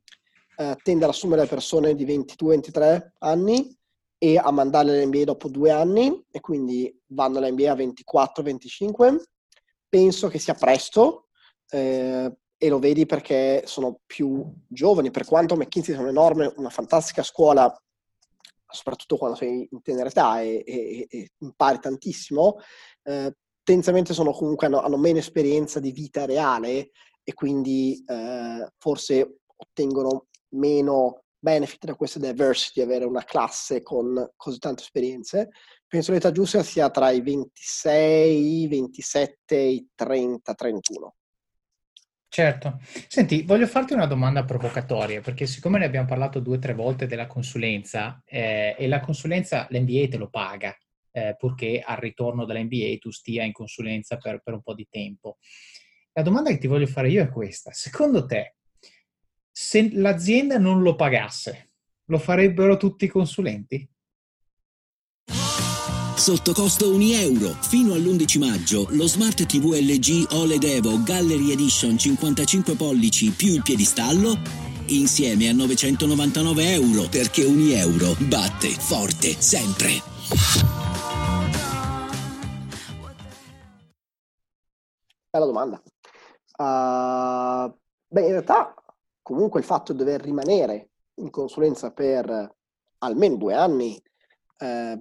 uh, tende ad assumere persone di 22-23 anni e a mandarle all'NBA dopo due anni e quindi vanno all'NBA a 24-25. Penso che sia presto eh, e lo vedi perché sono più giovani, per quanto McKinsey sia un'enorme, una fantastica scuola soprattutto quando sei in tenera età e, e, e impari tantissimo, eh, tendenzialmente sono comunque hanno, hanno, meno esperienza di vita reale e quindi eh, forse ottengono meno benefit da questa diversity, avere una classe con così tante esperienze. Penso l'età giusta sia tra i 26, 27 e i 30, 31. Certo. Senti, voglio farti una domanda provocatoria, perché siccome ne abbiamo parlato due o tre volte della consulenza, eh, e la consulenza l'NBA te lo paga, eh, purché al ritorno dall'NBA tu stia in consulenza per, per un po' di tempo. La domanda che ti voglio fare io è questa. Secondo te, se l'azienda non lo pagasse, lo farebbero tutti i consulenti? Sotto costo 1 euro. Fino all'11 maggio lo Smart TV LG OLED Evo Gallery Edition 55 pollici più il piedistallo insieme a 999 euro perché 1 euro batte forte sempre. Bella domanda. Uh, beh, in realtà comunque il fatto di dover rimanere in consulenza per almeno due anni eh,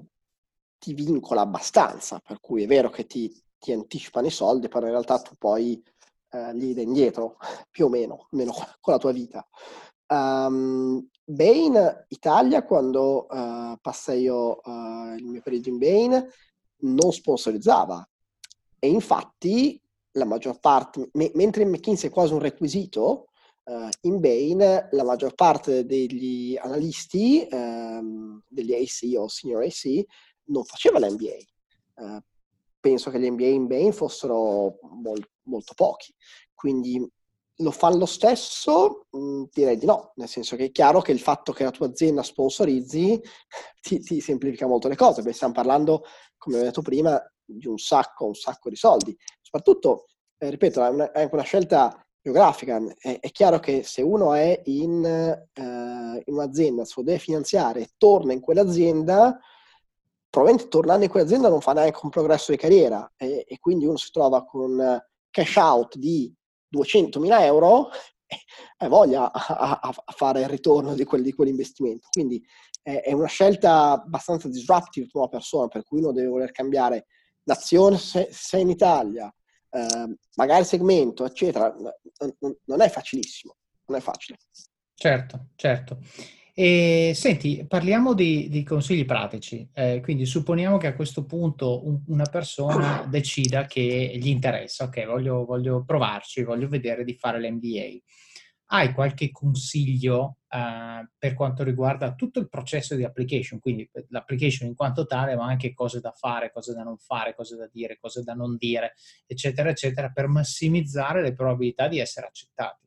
ti vincola abbastanza, per cui è vero che ti, ti anticipano i soldi, però in realtà tu poi eh, li dai indietro, più o meno, meno con la tua vita. Um, Bain Italia, quando uh, passai io uh, il mio periodo in Bain, non sponsorizzava e infatti la maggior parte, me, mentre in McKinsey è quasi un requisito, uh, in Bain la maggior parte degli analisti, um, degli AC o senior AC, non faceva l'NBA. Uh, penso che gli NBA in Bain fossero mol- molto pochi. Quindi lo fa lo stesso? Mm, direi di no, nel senso che è chiaro che il fatto che la tua azienda sponsorizzi ti, ti semplifica molto le cose, perché stiamo parlando, come ho detto prima, di un sacco, un sacco di soldi. Soprattutto, eh, ripeto, è, una, è, anche una scelta geografica. È, è, chiaro che se uno è in, eh, in un'azienda, se lo deve finanziare e torna in quell'azienda, probabilmente tornando in quell'azienda non fa neanche un progresso di carriera e, e quindi uno si trova con cash out di 200.000 euro e voglia a, a, fare il ritorno di, quel, di quell'investimento. Quindi è, è, una scelta abbastanza disruptive per una persona, per cui uno deve voler cambiare nazione se, se in Italia, eh, magari segmento, eccetera. Non, non è facilissimo, non è facile. Certo, certo. E senti, parliamo di, di consigli pratici. Eh, quindi supponiamo che a questo punto un, una persona decida che gli interessa, ok, voglio, voglio provarci, voglio vedere di fare l'MBA. Hai qualche consiglio uh, per quanto riguarda tutto il processo di application, quindi l'application in quanto tale, ma anche cose da fare, cose da non fare, cose da dire, cose da non dire, eccetera, eccetera, per massimizzare le probabilità di essere accettati?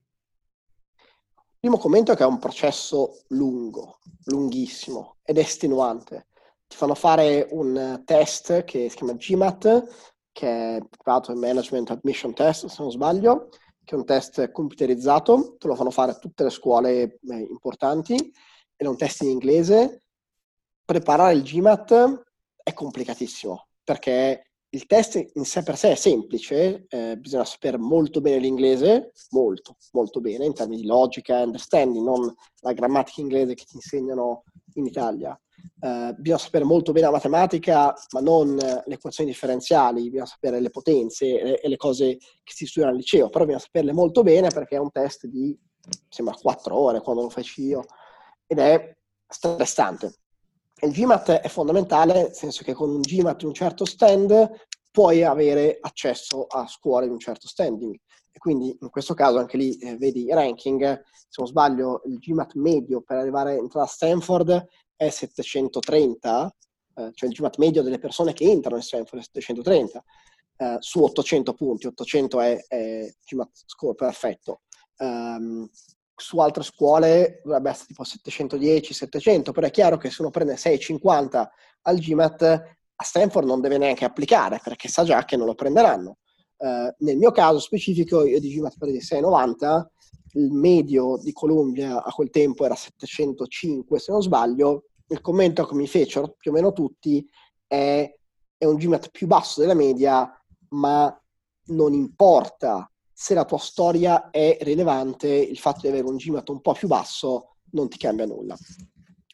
Primo commento è che è un processo lungo, lunghissimo ed estenuante. Ti fanno fare un test che si chiama GMAT, che è Graduate Management Admission Test, se non sbaglio, che è un test computerizzato, te lo fanno fare a tutte le scuole eh, importanti, ed è un test in inglese. Preparare il GMAT è complicatissimo, perché il test in sé per sé è semplice, eh, bisogna sapere molto bene l'inglese, molto, molto bene, in termini di logica e understanding, non la grammatica inglese che ti insegnano in Italia. Eh, bisogna sapere molto bene la matematica, ma non le equazioni differenziali, bisogna sapere le potenze e, e le cose che si studiano al liceo, però bisogna saperle molto bene perché è un test di, sembra, 4 ore quando lo faccio io, ed è stressante. Il GMAT è fondamentale, nel senso che con un GMAT di un certo stand puoi avere accesso a scuole di un certo standing. E quindi in questo caso anche lì eh, vedi i ranking, se non sbaglio il GMAT medio per arrivare a entrare a Stanford è 730, eh, cioè il GMAT medio delle persone che entrano in Stanford è 730, eh, su 800 punti, 800 è, è GMAT score perfetto. Um, su altre scuole dovrebbe essere tipo 710, 700, però è chiaro che se uno prende 650 al GMAT a Stanford non deve neanche applicare perché sa già che non lo prenderanno. Uh, nel mio caso specifico, io di GMAT presi 690, il medio di Columbia a quel tempo era 705 se non sbaglio, il commento che mi fecero più o meno tutti è, è un GMAT più basso della media, ma non importa se la tua storia è rilevante, il fatto di avere un GMAT un po' più basso non ti cambia nulla.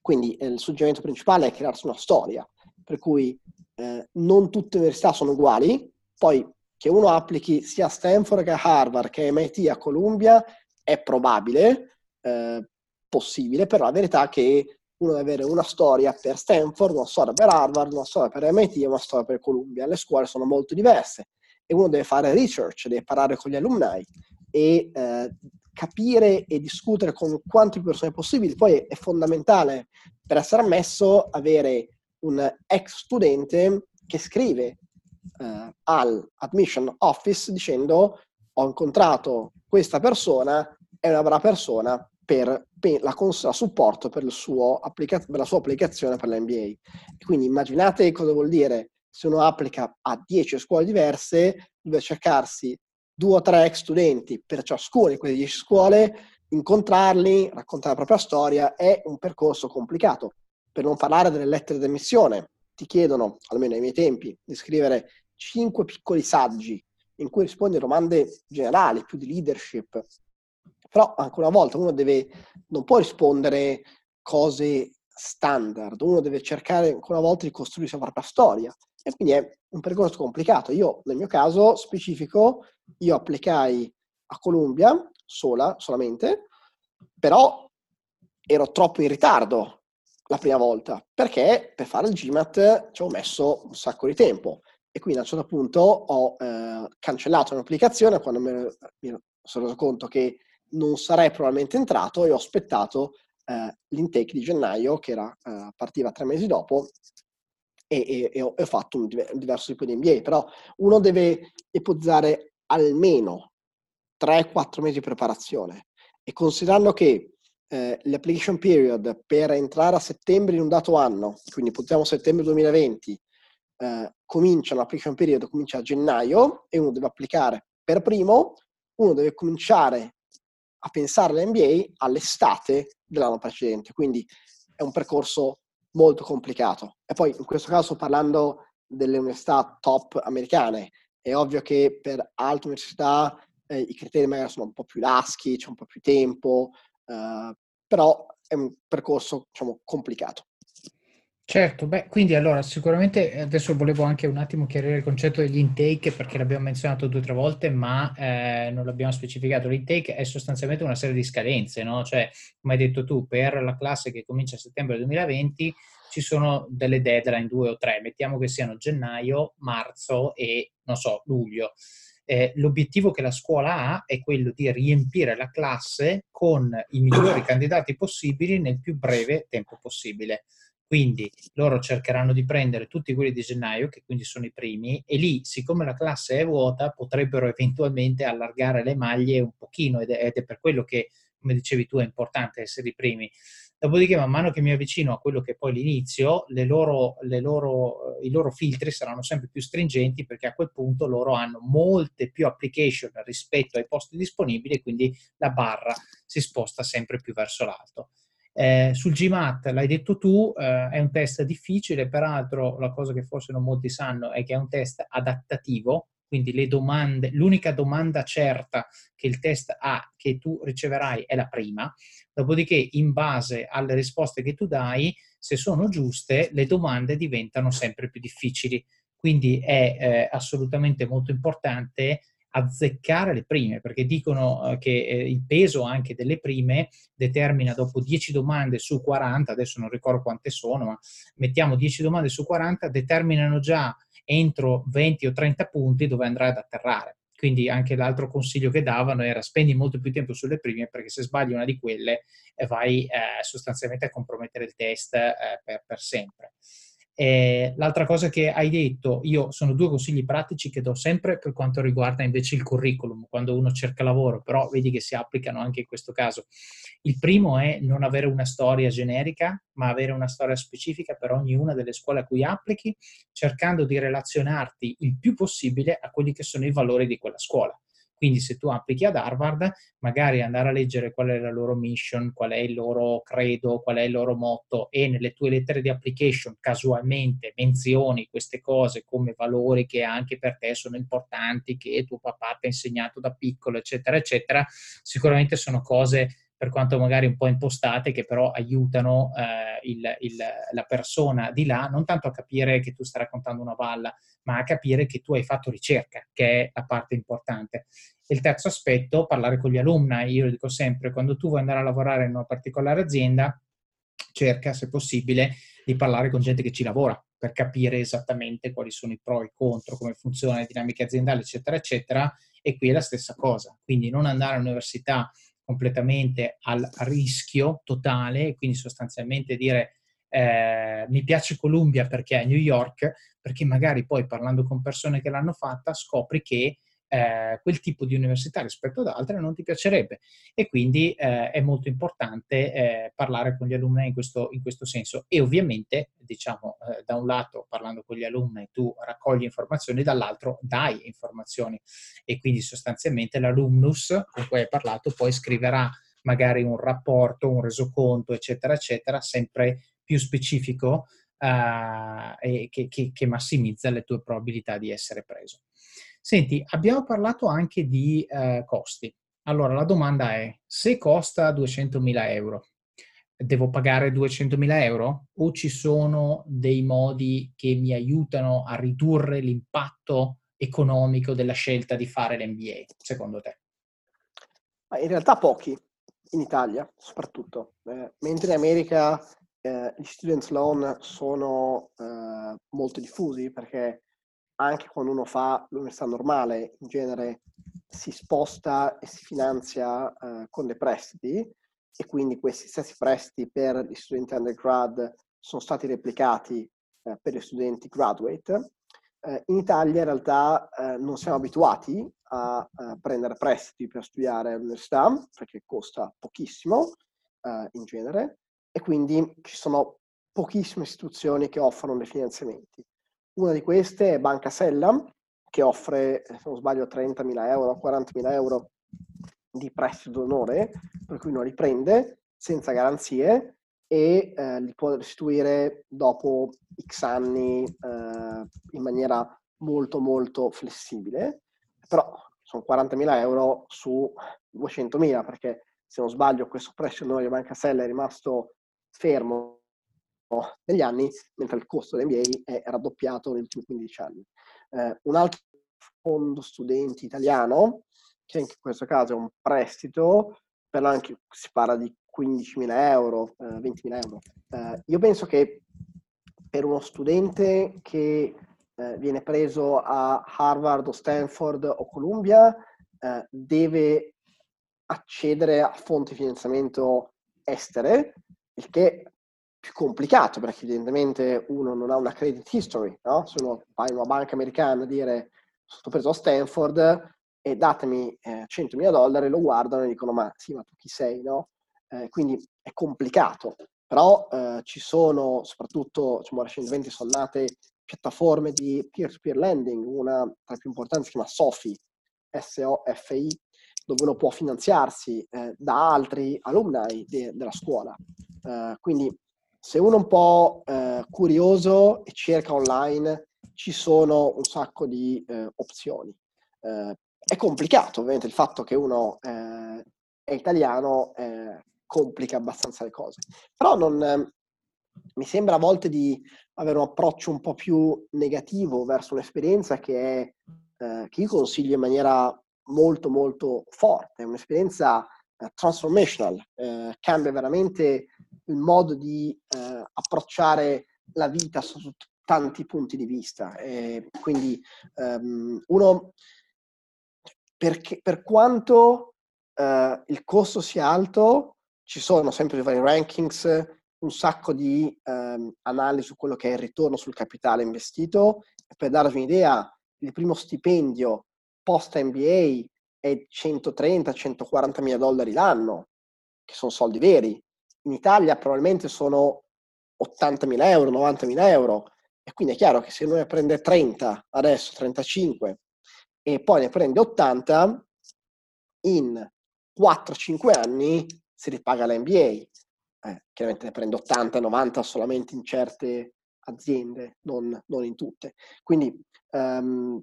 Quindi eh, il suggerimento principale è crearsi una storia, per cui eh, non tutte le università sono uguali, poi che uno applichi sia a Stanford che a Harvard, che a MIT, a Columbia, è probabile, eh, possibile, però la verità è che uno deve avere una storia per Stanford, una storia per Harvard, una storia per MIT e una storia per Columbia. Le scuole sono molto diverse e uno deve fare research, deve parlare con gli alumni e eh, capire e discutere con quante persone possibili. Poi è fondamentale per essere ammesso avere un ex studente che scrive eh, al admission office dicendo ho incontrato questa persona, è una brava persona per, la, cons- la, supporto per, applica- per la sua applicazione per l'MBA. Quindi immaginate cosa vuol dire se uno applica a 10 scuole diverse, deve cercarsi due o tre ex studenti per ciascuna di quelle 10 scuole, incontrarli, raccontare la propria storia, è un percorso complicato. Per non parlare delle lettere d'emissione, ti chiedono, almeno ai miei tempi, di scrivere 5 piccoli saggi in cui rispondi a domande generali, più di leadership. Però, ancora una volta, uno deve, non può rispondere cose standard, uno deve cercare ancora una volta di costruirsi la propria storia. E quindi è un percorso complicato. Io, nel mio caso specifico, io applicai a Columbia sola, solamente, però ero troppo in ritardo la prima volta, perché per fare il GMAT ci ho messo un sacco di tempo. E quindi a un certo punto ho eh, cancellato un'applicazione quando mi, mi sono reso conto che non sarei probabilmente entrato e ho aspettato eh, l'intake di gennaio, che era, eh, partiva tre mesi dopo, e, e, e, ho, e, ho, fatto un, diverso tipo di MBA, però uno deve ipotizzare almeno 3-4 mesi di preparazione. E considerando che eh, l'application period per entrare a settembre in un dato anno, quindi ipotizziamo settembre 2020, eh, comincia l'application period, comincia a gennaio e uno deve applicare per primo, uno deve cominciare a pensare all'MBA all'estate dell'anno precedente, quindi è un percorso molto complicato. E poi in questo caso sto parlando delle università top americane. È ovvio che per altre università eh, i criteri magari sono un po' più laschi, c'è un po' più tempo, eh, però è un percorso diciamo, complicato. Certo, beh, quindi allora sicuramente eh, adesso volevo anche un attimo chiarire il concetto degli intake perché l'abbiamo menzionato due o tre volte, ma eh, non l'abbiamo specificato. L'intake è sostanzialmente una serie di scadenze, no? Cioè, come hai detto tu, per la classe che comincia a settembre 2020 ci sono delle deadline, due o tre, mettiamo che siano gennaio, marzo e, non so, luglio. Eh, l'obiettivo che la scuola ha è quello di riempire la classe con i migliori candidati possibili nel più breve tempo possibile. Quindi loro cercheranno di prendere tutti quelli di gennaio, che quindi sono i primi, e lì, siccome la classe è vuota, potrebbero eventualmente allargare le maglie un pochino ed è, ed è per quello che, come dicevi tu, è importante essere i primi. Dopodiché, man mano che mi avvicino a quello che è poi l'inizio, le loro, le loro, i loro filtri saranno sempre più stringenti perché a quel punto loro hanno molte più application rispetto ai posti disponibili e quindi la barra si sposta sempre più verso l'alto. Eh, sul GMAT, l'hai detto tu, eh, è un test difficile, peraltro la cosa che forse non molti sanno è che è un test adattativo, quindi le domande, l'unica domanda certa che il test ha, che tu riceverai, è la prima, dopodiché in base alle risposte che tu dai, se sono giuste, le domande diventano sempre più difficili. Quindi è eh, assolutamente molto importante azzeccare le prime, perché dicono eh, che eh, il peso anche delle prime determina dopo 10 domande su 40, adesso non ricordo quante sono, ma mettiamo 10 domande su 40, determinano già entro 20 o 30 punti dove andrai ad atterrare. Quindi anche l'altro consiglio che davano era spendi molto più tempo sulle prime perché se sbagli una di quelle eh, vai eh, sostanzialmente a compromettere il test eh, per, per sempre. Eh, l'altra cosa che hai detto, io sono due consigli pratici che do sempre per quanto riguarda invece il curriculum, quando uno cerca lavoro, però vedi che si applicano anche in questo caso. Il primo è non avere una storia generica, ma avere una storia specifica per ognuna delle scuole a cui applichi, cercando di relazionarti il più possibile a quelli che sono i valori di quella scuola. Quindi se tu applichi ad Harvard, magari andare a leggere qual è la loro mission, qual è il loro credo, qual è il loro motto e nelle tue lettere di application casualmente menzioni queste cose come valori che anche per te sono importanti, che tuo papà ti ha insegnato da piccolo, eccetera, eccetera, sicuramente sono cose per quanto magari un po' impostate, che però aiutano eh, il, il, la persona di là non tanto a capire che tu stai raccontando una balla, ma a capire che tu hai fatto ricerca, che è la parte importante. il terzo aspetto, parlare con gli alumni. Io dico sempre, quando tu vuoi andare a lavorare in una particolare azienda, cerca, se possibile, di parlare con gente che ci lavora per capire esattamente quali sono i pro e i contro, come funziona la dinamica aziendale, eccetera, eccetera. E qui è la stessa cosa. Quindi non andare all'università completamente al rischio totale, quindi sostanzialmente dire eh, mi piace Columbia perché è New York, perché magari poi parlando con persone che l'hanno fatta scopri che eh, quel tipo di università rispetto ad altre non ti piacerebbe. E quindi eh, è molto importante eh, parlare con gli alunni in questo, in questo, senso. E ovviamente diciamo eh, da un lato parlando con gli alunni tu raccogli informazioni dall'altro dai informazioni. E quindi sostanzialmente l'alumnus con cui hai parlato poi scriverà magari un rapporto, un resoconto eccetera eccetera sempre più specifico Uh, e che, che, che, massimizza le tue probabilità di essere preso. Senti, abbiamo parlato anche di uh, costi. Allora, la domanda è, se costa 200.000 euro, devo pagare 200.000 euro o ci sono dei modi che mi aiutano a ridurre l'impatto economico della scelta di fare l'MBA, secondo te? In realtà pochi, in Italia soprattutto, eh, mentre in America eh, gli student loan sono eh, molto diffusi perché anche quando uno fa l'università normale, in genere si sposta e si finanzia eh, con dei prestiti e quindi questi stessi prestiti per gli studenti undergrad sono stati replicati eh, per gli studenti graduate. Eh, in Italia in realtà eh, non siamo abituati a, a, prendere prestiti per studiare all'università perché costa pochissimo eh, in genere e quindi ci sono pochissime istituzioni che offrono dei finanziamenti. Una di queste è Banca Sella, che offre, se non sbaglio, 30.000 euro, 40.000 euro di prestito d'onore, per cui uno li prende senza garanzie e eh, li può restituire dopo X anni eh, in maniera molto molto flessibile. Però sono 40.000 euro su 200.000 perché se non sbaglio questo prestito d'onore di Banca Sella è rimasto fermo negli anni, mentre il costo dell'MBA è raddoppiato negli ultimi 15 anni. Eh, un altro fondo studenti italiano, che in questo caso è un prestito, per anche si parla di 15.000 euro, eh, 20.000 euro. Eh, io penso che per uno studente che eh, viene preso a Harvard o Stanford o Columbia, eh, deve accedere a fonti di finanziamento estere il che più complicato perché evidentemente uno non ha una credit history, no? Se uno va in una banca americana a dire sono preso a Stanford e datemi eh, 100.000 dollari, lo guardano e dicono ma sì, ma tu chi sei, no? Eh, quindi è complicato, però eh, ci sono soprattutto, diciamo, recentemente sono nate piattaforme di peer-to-peer lending, una tra le più importanti si chiama SOFI, S-O-F-I, dove uno può finanziarsi eh, da altri alumni de- della scuola. Uh, quindi se uno è un po' uh, curioso e cerca online, ci sono un sacco di uh, opzioni. è complicato, ovviamente, il fatto che uno è italiano complica abbastanza le cose. Però non, mi sembra a volte di avere un approccio un po' più negativo verso un'esperienza che, è, eh, che io consiglio in maniera molto molto forte, è un'esperienza eh, transformational, eh, cambia veramente il modo di eh, approcciare la vita sotto tanti punti di vista. E quindi um, uno, perché, per quanto uh, il costo sia alto, ci sono sempre i vari rankings un sacco di ehm, analisi su quello che è il ritorno sul capitale investito. Per darvi un'idea, il primo stipendio post MBA è 130-140 mila dollari l'anno, che sono soldi veri. In Italia probabilmente sono 80 mila euro, 90 mila euro. E quindi è chiaro che se uno ne prende 30, adesso 35, e poi ne prende 80, in 4-5 anni si ripaga l'MBA eh, chiaramente ne prendo 80, 90 solamente in certe aziende, non, non in tutte. Quindi um,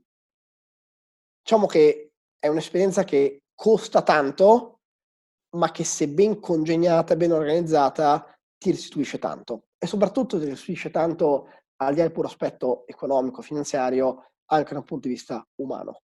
diciamo che è un'esperienza che costa tanto, ma che se ben congegnata, ben organizzata, ti restituisce tanto. E soprattutto ti restituisce tanto al di là del puro aspetto economico, finanziario, anche da un punto di vista umano.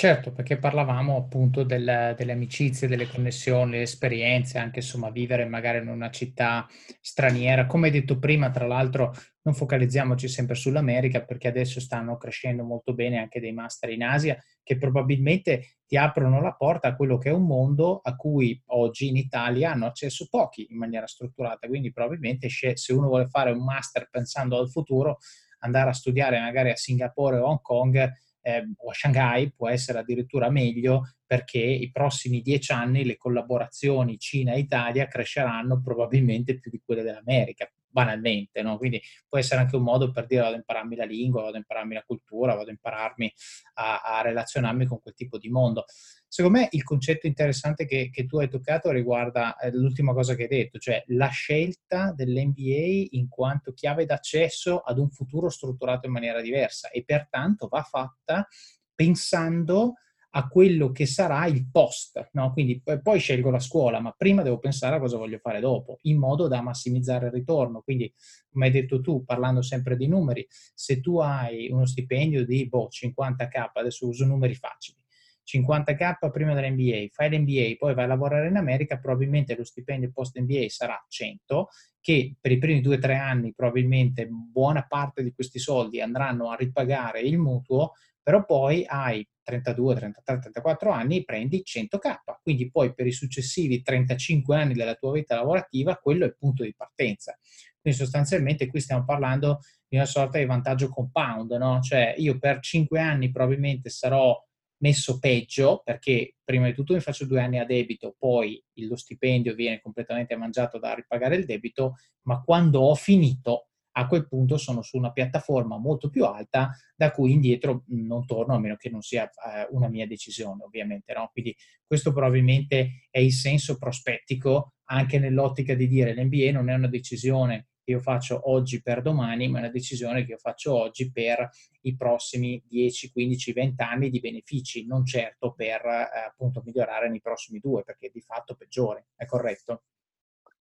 Certo, perché parlavamo appunto del, delle amicizie, delle connessioni, le esperienze, anche insomma vivere magari in una città straniera. Come hai detto prima, tra l'altro, non focalizziamoci sempre sull'America perché adesso stanno crescendo molto bene anche dei master in Asia che probabilmente ti aprono la porta a quello che è un mondo a cui oggi in Italia hanno accesso pochi in maniera strutturata. Quindi probabilmente se uno vuole fare un master pensando al futuro, andare a studiare magari a Singapore o Hong Kong eh, o a Shanghai può essere addirittura meglio perché i prossimi dieci anni le collaborazioni Cina-Italia cresceranno probabilmente più di quelle dell'America, banalmente, no? Quindi può essere anche un modo per dire vado a impararmi la lingua, vado a impararmi la cultura, vado a impararmi a, a relazionarmi con quel tipo di mondo. Secondo me il concetto interessante che, che tu hai toccato riguarda eh, l'ultima cosa che hai detto, cioè la scelta dell'NBA in quanto chiave d'accesso ad un futuro strutturato in maniera diversa e pertanto va fatta pensando a quello che sarà il post, no? Quindi poi scelgo la scuola, ma prima devo pensare a cosa voglio fare dopo, in modo da massimizzare il ritorno. Quindi, come hai detto tu, parlando sempre di numeri, se tu hai uno stipendio di boh, 50k, adesso uso numeri facili, 50k prima dell'NBA, fai l'NBA, poi vai a lavorare in America, probabilmente lo stipendio post NBA sarà 100, che per i primi 2-3 anni probabilmente buona parte di questi soldi andranno a ripagare il mutuo, però poi hai 32, 33, 34 anni prendi 100k, quindi poi per i successivi 35 anni della tua vita lavorativa quello è il punto di partenza. Quindi sostanzialmente qui stiamo parlando di una sorta di vantaggio compound, no? Cioè io per 5 anni probabilmente sarò messo peggio perché prima di tutto mi faccio due anni a debito, poi lo stipendio viene completamente mangiato da ripagare il debito, ma quando ho finito a quel punto sono su una piattaforma molto più alta da cui indietro non torno a meno che non sia eh, una mia decisione ovviamente no? quindi questo probabilmente è il senso prospettico anche nell'ottica di dire l'NBA non è una decisione che io faccio oggi per domani, ma è una decisione che io faccio oggi per i prossimi 10, 15, 20 anni di benefici, non certo per eh, appunto migliorare nei prossimi due, perché di fatto peggiore, è corretto?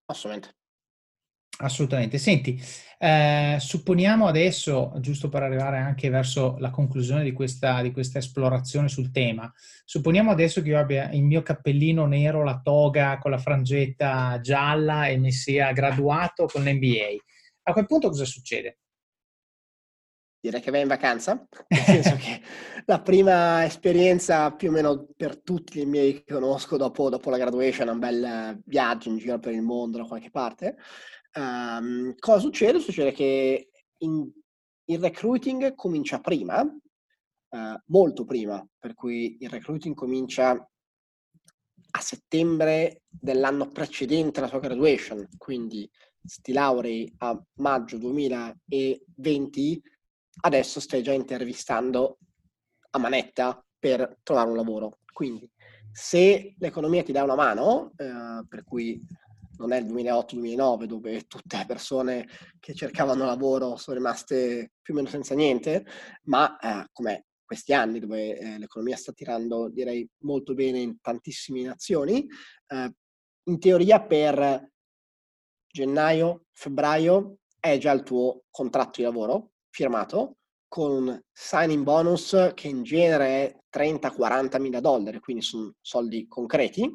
Assolutamente. Assolutamente. Senti, eh, supponiamo adesso, giusto per arrivare anche verso la conclusione di questa, di questa, esplorazione sul tema, supponiamo adesso che io abbia il mio cappellino nero, la toga con la frangetta gialla e mi sia graduato con l'NBA. A quel punto cosa succede? Direi che vai in vacanza, nel senso che la prima esperienza più o meno per tutti i miei che conosco dopo, dopo la graduation è un bel viaggio in giro per il mondo da qualche parte. Um, cosa succede? Succede che in, il recruiting comincia prima, uh, molto prima, per cui il recruiting comincia a settembre dell'anno precedente alla sua graduation, quindi ti laurei a maggio 2020, adesso stai già intervistando a manetta per trovare un lavoro. Quindi se l'economia ti dà una mano, eh, per cui non è il 2008-2009 dove tutte le persone che cercavano lavoro sono rimaste più o meno senza niente, ma eh, come questi anni dove eh, l'economia sta tirando direi molto bene in tantissime nazioni, eh, in teoria per gennaio, febbraio è già il tuo contratto di lavoro firmato con un signing bonus che in genere è 30-40 mila dollari, quindi sono soldi concreti,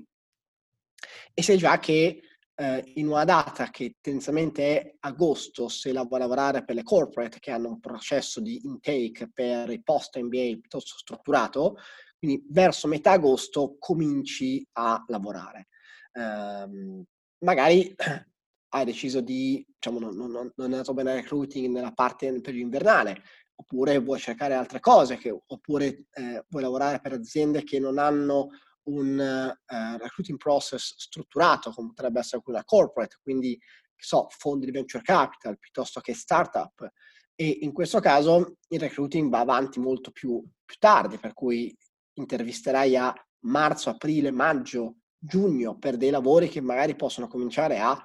e sai già che eh, in una data che tendenzialmente è agosto, se la vuoi lavorare per le corporate che hanno un processo di intake per i post MBA piuttosto strutturato, quindi verso metà agosto cominci a lavorare. Eh, magari hai deciso di, diciamo, non, non, non è andato bene il recruiting nella parte del periodo invernale, oppure vuoi cercare altre cose, che, oppure eh, vuoi lavorare per aziende che non hanno un uh, recruiting process strutturato, come potrebbe essere quella corporate, quindi so, fondi di venture capital piuttosto che startup. E in questo caso il recruiting va avanti molto più, più tardi, per cui intervisterai a marzo, aprile, maggio, giugno per dei lavori che magari possono cominciare a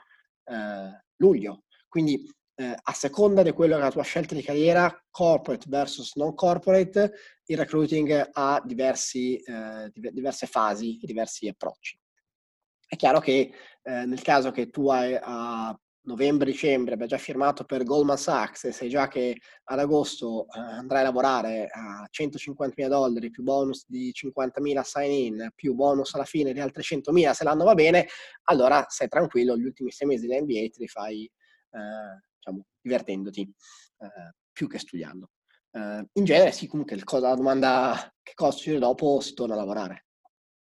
eh, luglio. Quindi eh, a seconda di quello che è la tua scelta di carriera, corporate versus non corporate, il recruiting ha diversi, eh, diverse fasi diversi approcci. È chiaro che eh, nel caso che tu hai a novembre-dicembre abbia già firmato per Goldman Sachs e sai già che ad agosto eh, andrai a lavorare a 150.000 dollari più bonus di 50.000 sign-in più bonus alla fine di altri 100.000 se l'anno va bene, allora sei tranquillo, gli ultimi sei mesi di NBA te li fai eh, diciamo, divertendoti eh, più che studiando. Eh, in genere sì, comunque la domanda che cosa succede dopo si torna a lavorare.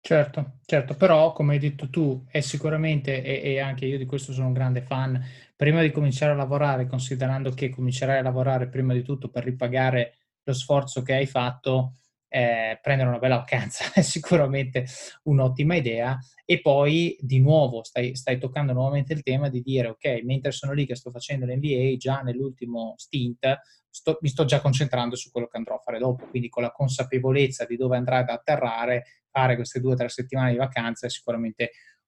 Certo, certo, però come hai detto tu, è sicuramente, e, e, anche io di questo sono un grande fan, prima di cominciare a lavorare, considerando che comincerai a lavorare prima di tutto per ripagare lo sforzo che hai fatto, eh, prendere una bella vacanza è sicuramente un'ottima idea. E poi di nuovo stai, stai, toccando nuovamente il tema di dire ok, mentre sono lì che sto facendo l'NBA, già nell'ultimo stint sto, mi sto già concentrando su quello che andrò a fare dopo, quindi con la consapevolezza di dove andrai ad atterrare, fare queste due o tre settimane di vacanza è sicuramente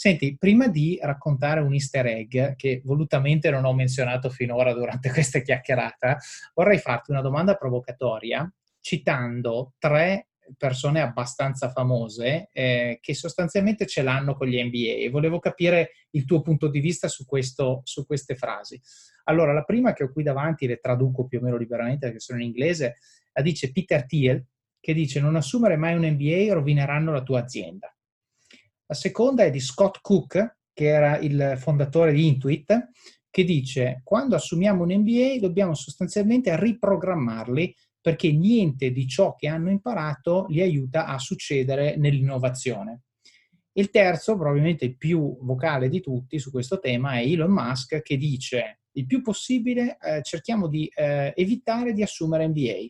Senti, prima di raccontare un easter egg che volutamente non ho menzionato finora durante questa chiacchierata, vorrei farti una domanda provocatoria citando tre persone abbastanza famose eh, che sostanzialmente ce l'hanno con gli NBA e volevo capire il tuo punto di vista su, questo, su queste frasi. Allora, la prima che ho qui davanti, le traduco più o meno liberamente perché sono in inglese, la dice Peter Thiel, che dice non assumere mai un NBA rovineranno la tua azienda. La seconda è di Scott Cook, che era il fondatore di Intuit, che dice quando assumiamo un MBA dobbiamo sostanzialmente riprogrammarli perché niente di ciò che hanno imparato li aiuta a succedere nell'innovazione. Il terzo, probabilmente il più vocale di tutti su questo tema, è Elon Musk che dice il più possibile eh, cerchiamo di eh, evitare di assumere MBA.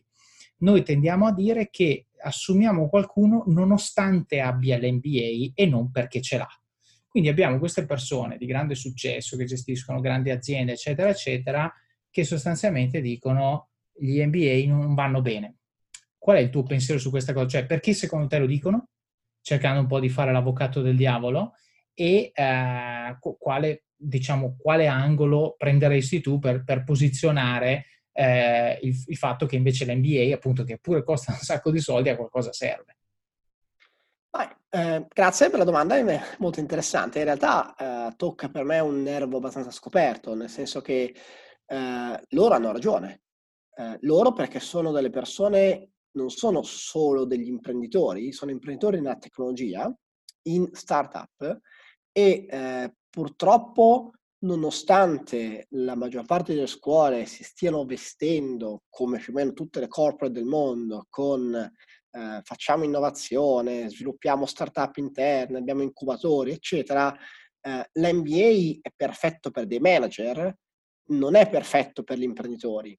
Noi tendiamo a dire che assumiamo qualcuno nonostante abbia l'MBA e non perché ce l'ha. Quindi abbiamo queste persone di grande successo che gestiscono grandi aziende, eccetera, eccetera, che sostanzialmente dicono gli MBA non vanno bene. Qual è il tuo pensiero su questa cosa? Cioè, perché secondo te lo dicono? Cercando un po' di fare l'avvocato del diavolo e eh, quale, diciamo, quale angolo prenderesti tu per, per posizionare eh, il, il, fatto che invece l'NBA, appunto, che pure costa un sacco di soldi, a qualcosa serve. Eh, grazie per la domanda, è molto interessante. In realtà eh, tocca per me un nervo abbastanza scoperto, nel senso che eh, loro hanno ragione. Eh, loro perché sono delle persone, non sono solo degli imprenditori, sono imprenditori nella tecnologia, in startup e eh, purtroppo nonostante la maggior parte delle scuole si stiano vestendo come più o meno tutte le corporate del mondo con eh, facciamo innovazione, sviluppiamo startup interne, abbiamo incubatori, eccetera, eh, l'MBA è perfetto per dei manager, non è perfetto per gli imprenditori.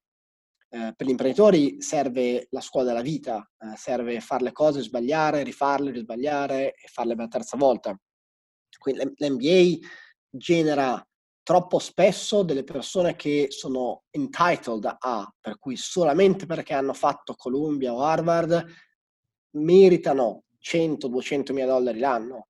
Eh, per gli imprenditori serve la scuola della vita, eh, serve fare le cose, sbagliare, rifarle, risbagliare e farle per la terza volta. Quindi l'MBA genera troppo spesso delle persone che sono entitled a, per cui solamente perché hanno fatto Columbia o Harvard meritano 100-200 mila dollari l'anno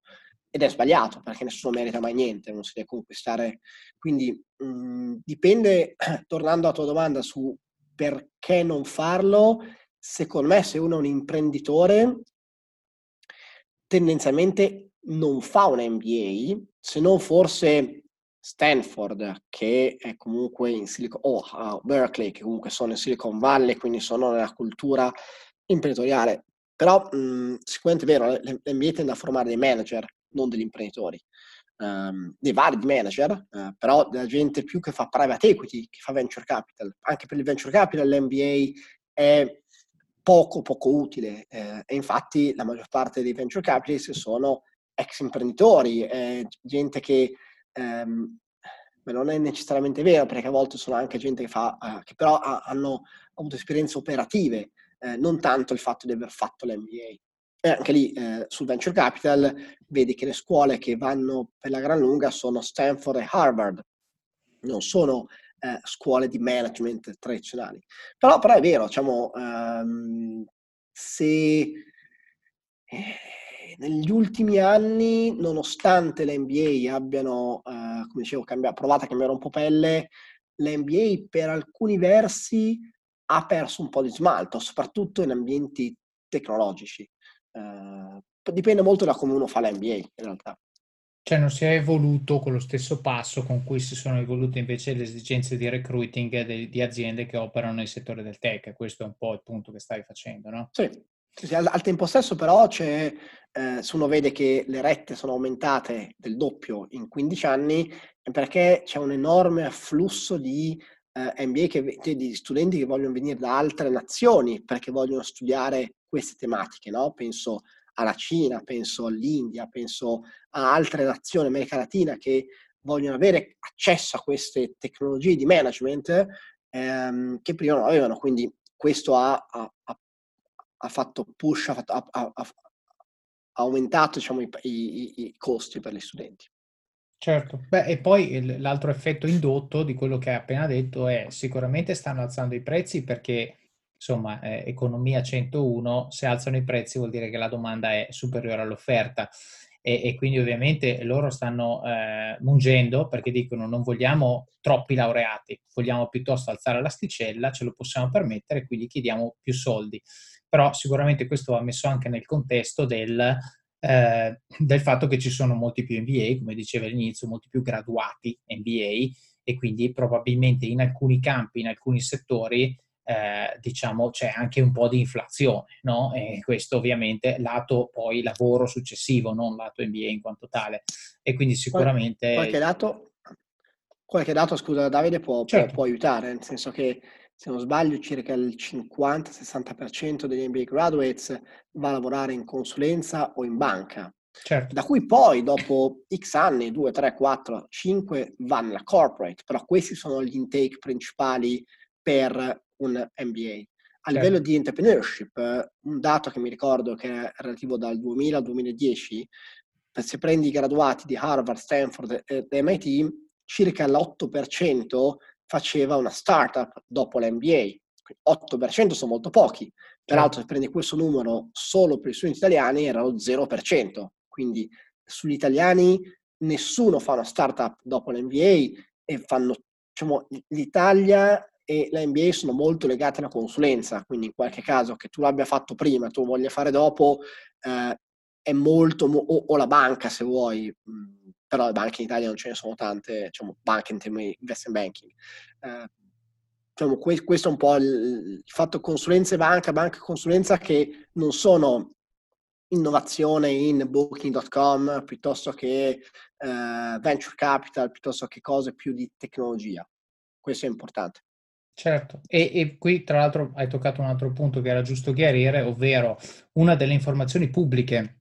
ed è sbagliato perché nessuno merita mai niente, non si deve conquistare. Quindi mh, mhmm, dipende, tornando alla tua domanda su perché non farlo, secondo me se uno è un imprenditore tendenzialmente non fa un MBA, se non forse Stanford, che è comunque in Silicon o oh, Berkeley, che comunque sono in Silicon Valley, quindi sono nella cultura imprenditoriale. Però mh, mhmm, sicuramente è vero, l'MBA tende a formare dei manager, non degli imprenditori, um, dei vari manager, uh, però della gente più che fa private equity, che fa venture capital. Anche per il venture capital l'MBA è poco poco utile eh, e infatti la maggior parte dei venture capitalist sono ex imprenditori, eh, gente che ehm, non è necessariamente vero perché a volte sono anche gente che, fa, uh, che però ha, hanno avuto esperienze operative, eh, non tanto il fatto di aver fatto l'MBA. E anche lì eh, sul venture capital vedi che le scuole che vanno per la gran lunga sono Stanford e Harvard, non sono eh, scuole di management tradizionali. Però, però è vero, diciamo, um, se eh, negli ultimi anni, nonostante le NBA abbiano, uh, come dicevo, cambiato, provato a cambiare un po' pelle, l'NBA per alcuni versi ha perso un po' di smalto, soprattutto in ambienti tecnologici. Uh, dipende molto da come uno fa l'NBA in realtà. Cioè non si è evoluto con lo stesso passo con cui si sono evolute invece le esigenze di recruiting di, di aziende che operano nel settore del tech. Questo è un po' il punto che stai facendo, no? Sì al, tempo stesso però c'è, eh, se uno vede che le rette sono aumentate del doppio in 15 anni, è perché c'è un enorme afflusso di eh, MBA, che, di studenti che vogliono venire da altre nazioni perché vogliono studiare queste tematiche, no? Penso alla Cina, penso all'India, penso a altre nazioni, America Latina, che vogliono avere accesso a queste tecnologie di management ehm, che prima non avevano. Quindi questo ha, ha, ha fatto push, ha, fatto, ha aumentato diciamo, i, i, i, costi per gli studenti. Certo, Beh, e poi l'altro effetto indotto di quello che hai appena detto è sicuramente stanno alzando i prezzi perché insomma, eh, economia 101, se alzano i prezzi vuol dire che la domanda è superiore all'offerta. E, e quindi ovviamente loro stanno eh, mungendo perché dicono non vogliamo troppi laureati, vogliamo piuttosto alzare l'asticella, ce lo possiamo permettere, quindi chiediamo più soldi. Però sicuramente questo va messo anche nel contesto del, eh, del fatto che ci sono molti più MBA, come diceva all'inizio, molti più graduati MBA e quindi probabilmente in alcuni campi, in alcuni settori eh, diciamo c'è anche un po' di inflazione, no? E questo ovviamente lato poi lavoro successivo, non lato MBA in quanto tale. E quindi sicuramente... Qualche dato, qualche dato scusa Davide, può, certo. può, può aiutare, nel senso che se non sbaglio circa il 50-60% degli MBA graduates va a lavorare in consulenza o in banca. Certo. Da cui poi dopo X anni, 2, 3, 4, 5, va nella corporate, però questi sono gli intake principali per un MBA. A certo. livello di entrepreneurship, un dato che mi ricordo che è relativo dal 2000 al 2010, se prendi i graduati di Harvard, Stanford e MIT, circa l'8% faceva una startup dopo l'MBA. 8% sono molto pochi. Peraltro, se prendi questo numero solo per gli studenti italiani, era lo 0%. Quindi sugli italiani nessuno fa una startup dopo l'MBA e fanno, diciamo, l'Italia e la NBA sono molto legate alla consulenza, quindi in qualche caso che tu l'abbia fatto prima, tu voglia fare dopo, eh, è molto, o, o, la banca se vuoi, mh, mm, però le banche in Italia non ce ne sono tante, diciamo banche in termini di investment banking. Eh, diciamo, que- questo è un po' il, il fatto consulenza e banca, banca e consulenza che non sono innovazione in booking.com piuttosto che eh, venture capital, piuttosto che cose più di tecnologia. Questo è importante. Certo, e, e, qui tra l'altro hai toccato un altro punto che era giusto chiarire, ovvero una delle informazioni pubbliche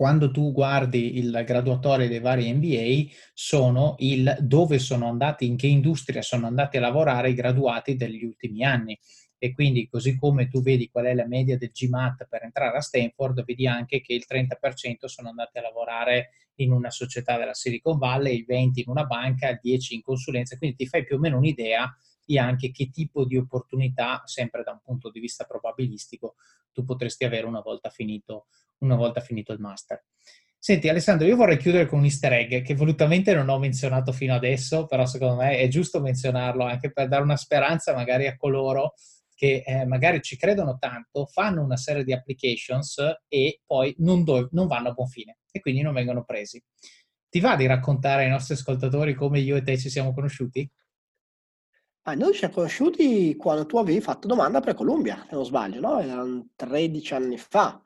quando tu guardi il graduatorio dei vari MBA, sono il dove sono andati, in che industria sono andati a lavorare i graduati degli ultimi anni. E quindi, così come tu vedi qual è la media del GMAT per entrare a Stanford, vedi anche che il 30% sono andati a lavorare in una società della Silicon Valley, il 20% in una banca, il 10% in consulenza. Quindi ti fai più o meno un'idea di anche che tipo di opportunità, sempre da un punto di vista probabilistico, tu potresti avere una volta finito una volta finito il master. Senti Alessandro, io vorrei chiudere con un easter egg che volutamente non ho menzionato fino adesso, però secondo me è giusto menzionarlo anche per dare una speranza magari a coloro che eh, magari ci credono tanto, fanno una serie di applications e poi non, do- non vanno a buon fine e quindi non vengono presi. Ti va di raccontare ai nostri ascoltatori come io e te ci siamo conosciuti? Ah, noi ci siamo conosciuti quando tu avevi fatto domanda per Columbia, se non sbaglio, no? Erano 13 anni fa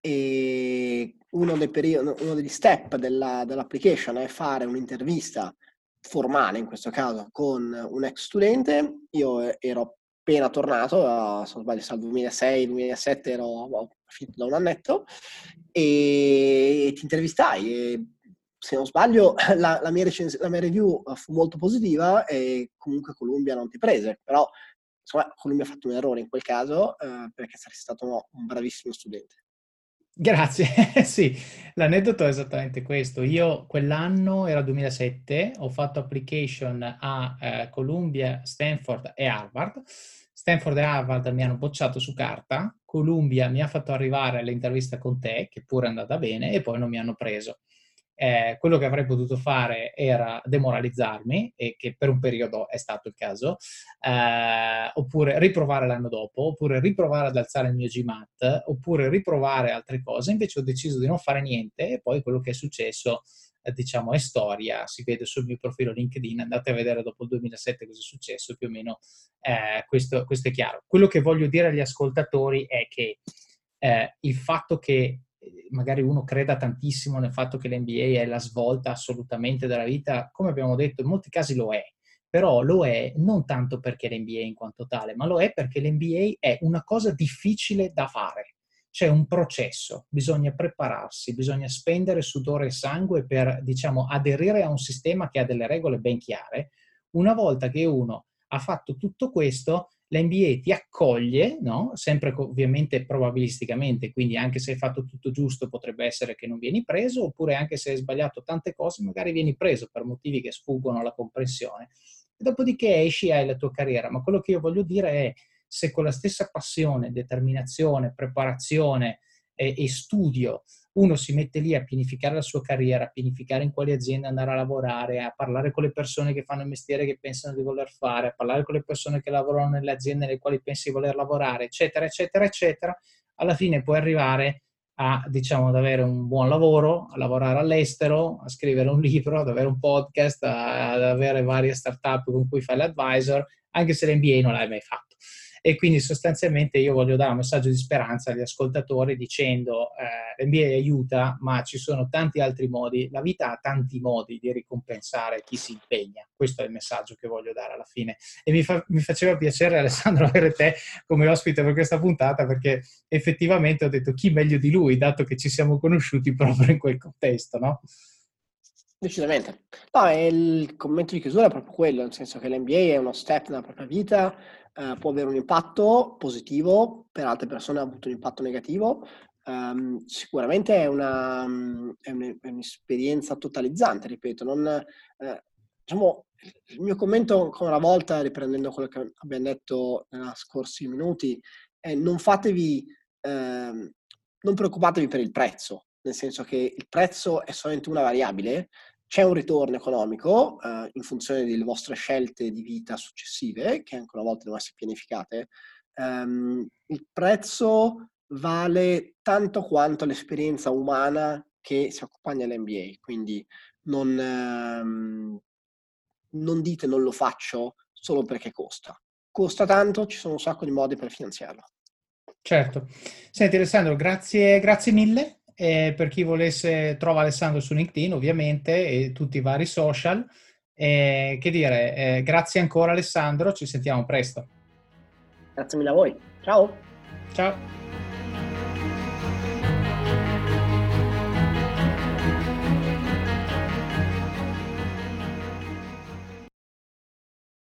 e uno, dei periodi, uno degli step della, dell'application è fare un'intervista formale, in questo caso, con un ex studente. Io ero appena tornato, se non sbaglio, dal 2006-2007 ero finito da un annetto, e ti intervistai. E, se non sbaglio, la, la, mia recens- la, mia review fu molto positiva e comunque Columbia non ti prese, però insomma Columbia ha fatto un errore in quel caso eh, perché saresti stato un bravissimo studente. Grazie, sì, l'aneddoto è esattamente questo. Io quell'anno, era 2007, ho fatto application a eh, Columbia, Stanford e Harvard. Stanford e Harvard mi hanno bocciato su carta, Columbia mi ha fatto arrivare all'intervista con te, che pure è andata bene, e poi non mi hanno preso eh, quello che avrei potuto fare era demoralizzarmi, e che per un periodo è stato il caso, eh, oppure riprovare l'anno dopo, oppure riprovare ad alzare il mio GMAT, oppure riprovare altre cose. Invece ho deciso di non fare niente e poi quello che è successo eh, diciamo è storia, si vede sul mio profilo LinkedIn, andate a vedere dopo il 2007 cosa è successo, più o meno eh, questo, questo, è chiaro. Quello che voglio dire agli ascoltatori è che eh, il fatto che magari uno creda tantissimo nel fatto che l'NBA è la svolta assolutamente della vita, come abbiamo detto, in molti casi lo è, però lo è non tanto perché l'NBA in quanto tale, ma lo è perché l'NBA è una cosa difficile da fare. C'è un processo, bisogna prepararsi, bisogna spendere sudore e sangue per, diciamo, aderire a un sistema che ha delle regole ben chiare. Una volta che uno ha fatto tutto questo, l'NBA ti accoglie, no? sempre ovviamente probabilisticamente, quindi anche se hai fatto tutto giusto potrebbe essere che non vieni preso, oppure anche se hai sbagliato tante cose magari vieni preso per motivi che sfuggono alla comprensione. E dopodiché esci e hai la tua carriera, ma quello che io voglio dire è se con la stessa passione, determinazione, preparazione e, e studio uno si mette lì a pianificare la sua carriera, a pianificare in quali aziende andare a lavorare, a parlare con le persone che fanno il mestiere che pensano di voler fare, a parlare con le persone che lavorano nelle aziende nelle quali pensi di voler lavorare, eccetera, eccetera, eccetera, alla fine puoi arrivare a, diciamo, ad avere un buon lavoro, a lavorare all'estero, a scrivere un libro, ad avere un podcast, ad avere varie startup con cui fai l'advisor, anche se l'MBA non l'hai mai fatto e quindi sostanzialmente io voglio dare un messaggio di speranza agli ascoltatori dicendo eh, l'NBA aiuta, ma ci sono tanti altri modi, la vita ha tanti modi di ricompensare chi si impegna, questo è il messaggio che voglio dare alla fine e mi, fa, mi faceva piacere Alessandro avere te come ospite per questa puntata perché effettivamente ho detto chi meglio di lui, dato che ci siamo conosciuti proprio in quel contesto, no? Decisamente. No, il commento di chiusura è proprio quello, nel senso che l'NBA è uno step nella propria vita, eh, può avere un impatto positivo, per altre persone ha avuto un impatto negativo. Um, sicuramente è, una, è, un, è, un'esperienza totalizzante, ripeto. Non, eh, diciamo, il mio commento ancora una volta, riprendendo quello che abbiamo detto nei scorsi minuti, è non fatevi, eh, non preoccupatevi per il prezzo, nel senso che il prezzo è solamente una variabile, c'è un ritorno economico eh, in funzione delle vostre scelte di vita successive, che anche una volta devono essere pianificate. Um, il prezzo vale tanto quanto l'esperienza umana che si accompagna all'MBA, quindi non, um, non dite non lo faccio solo perché costa. Costa tanto, ci sono un sacco di modi per finanziarlo. Certo. Senti Alessandro, grazie, grazie mille e per chi volesse trova Alessandro su LinkedIn ovviamente e tutti i vari social. E, che dire, eh, grazie ancora Alessandro, ci sentiamo presto. Grazie mille a voi. Ciao. Ciao.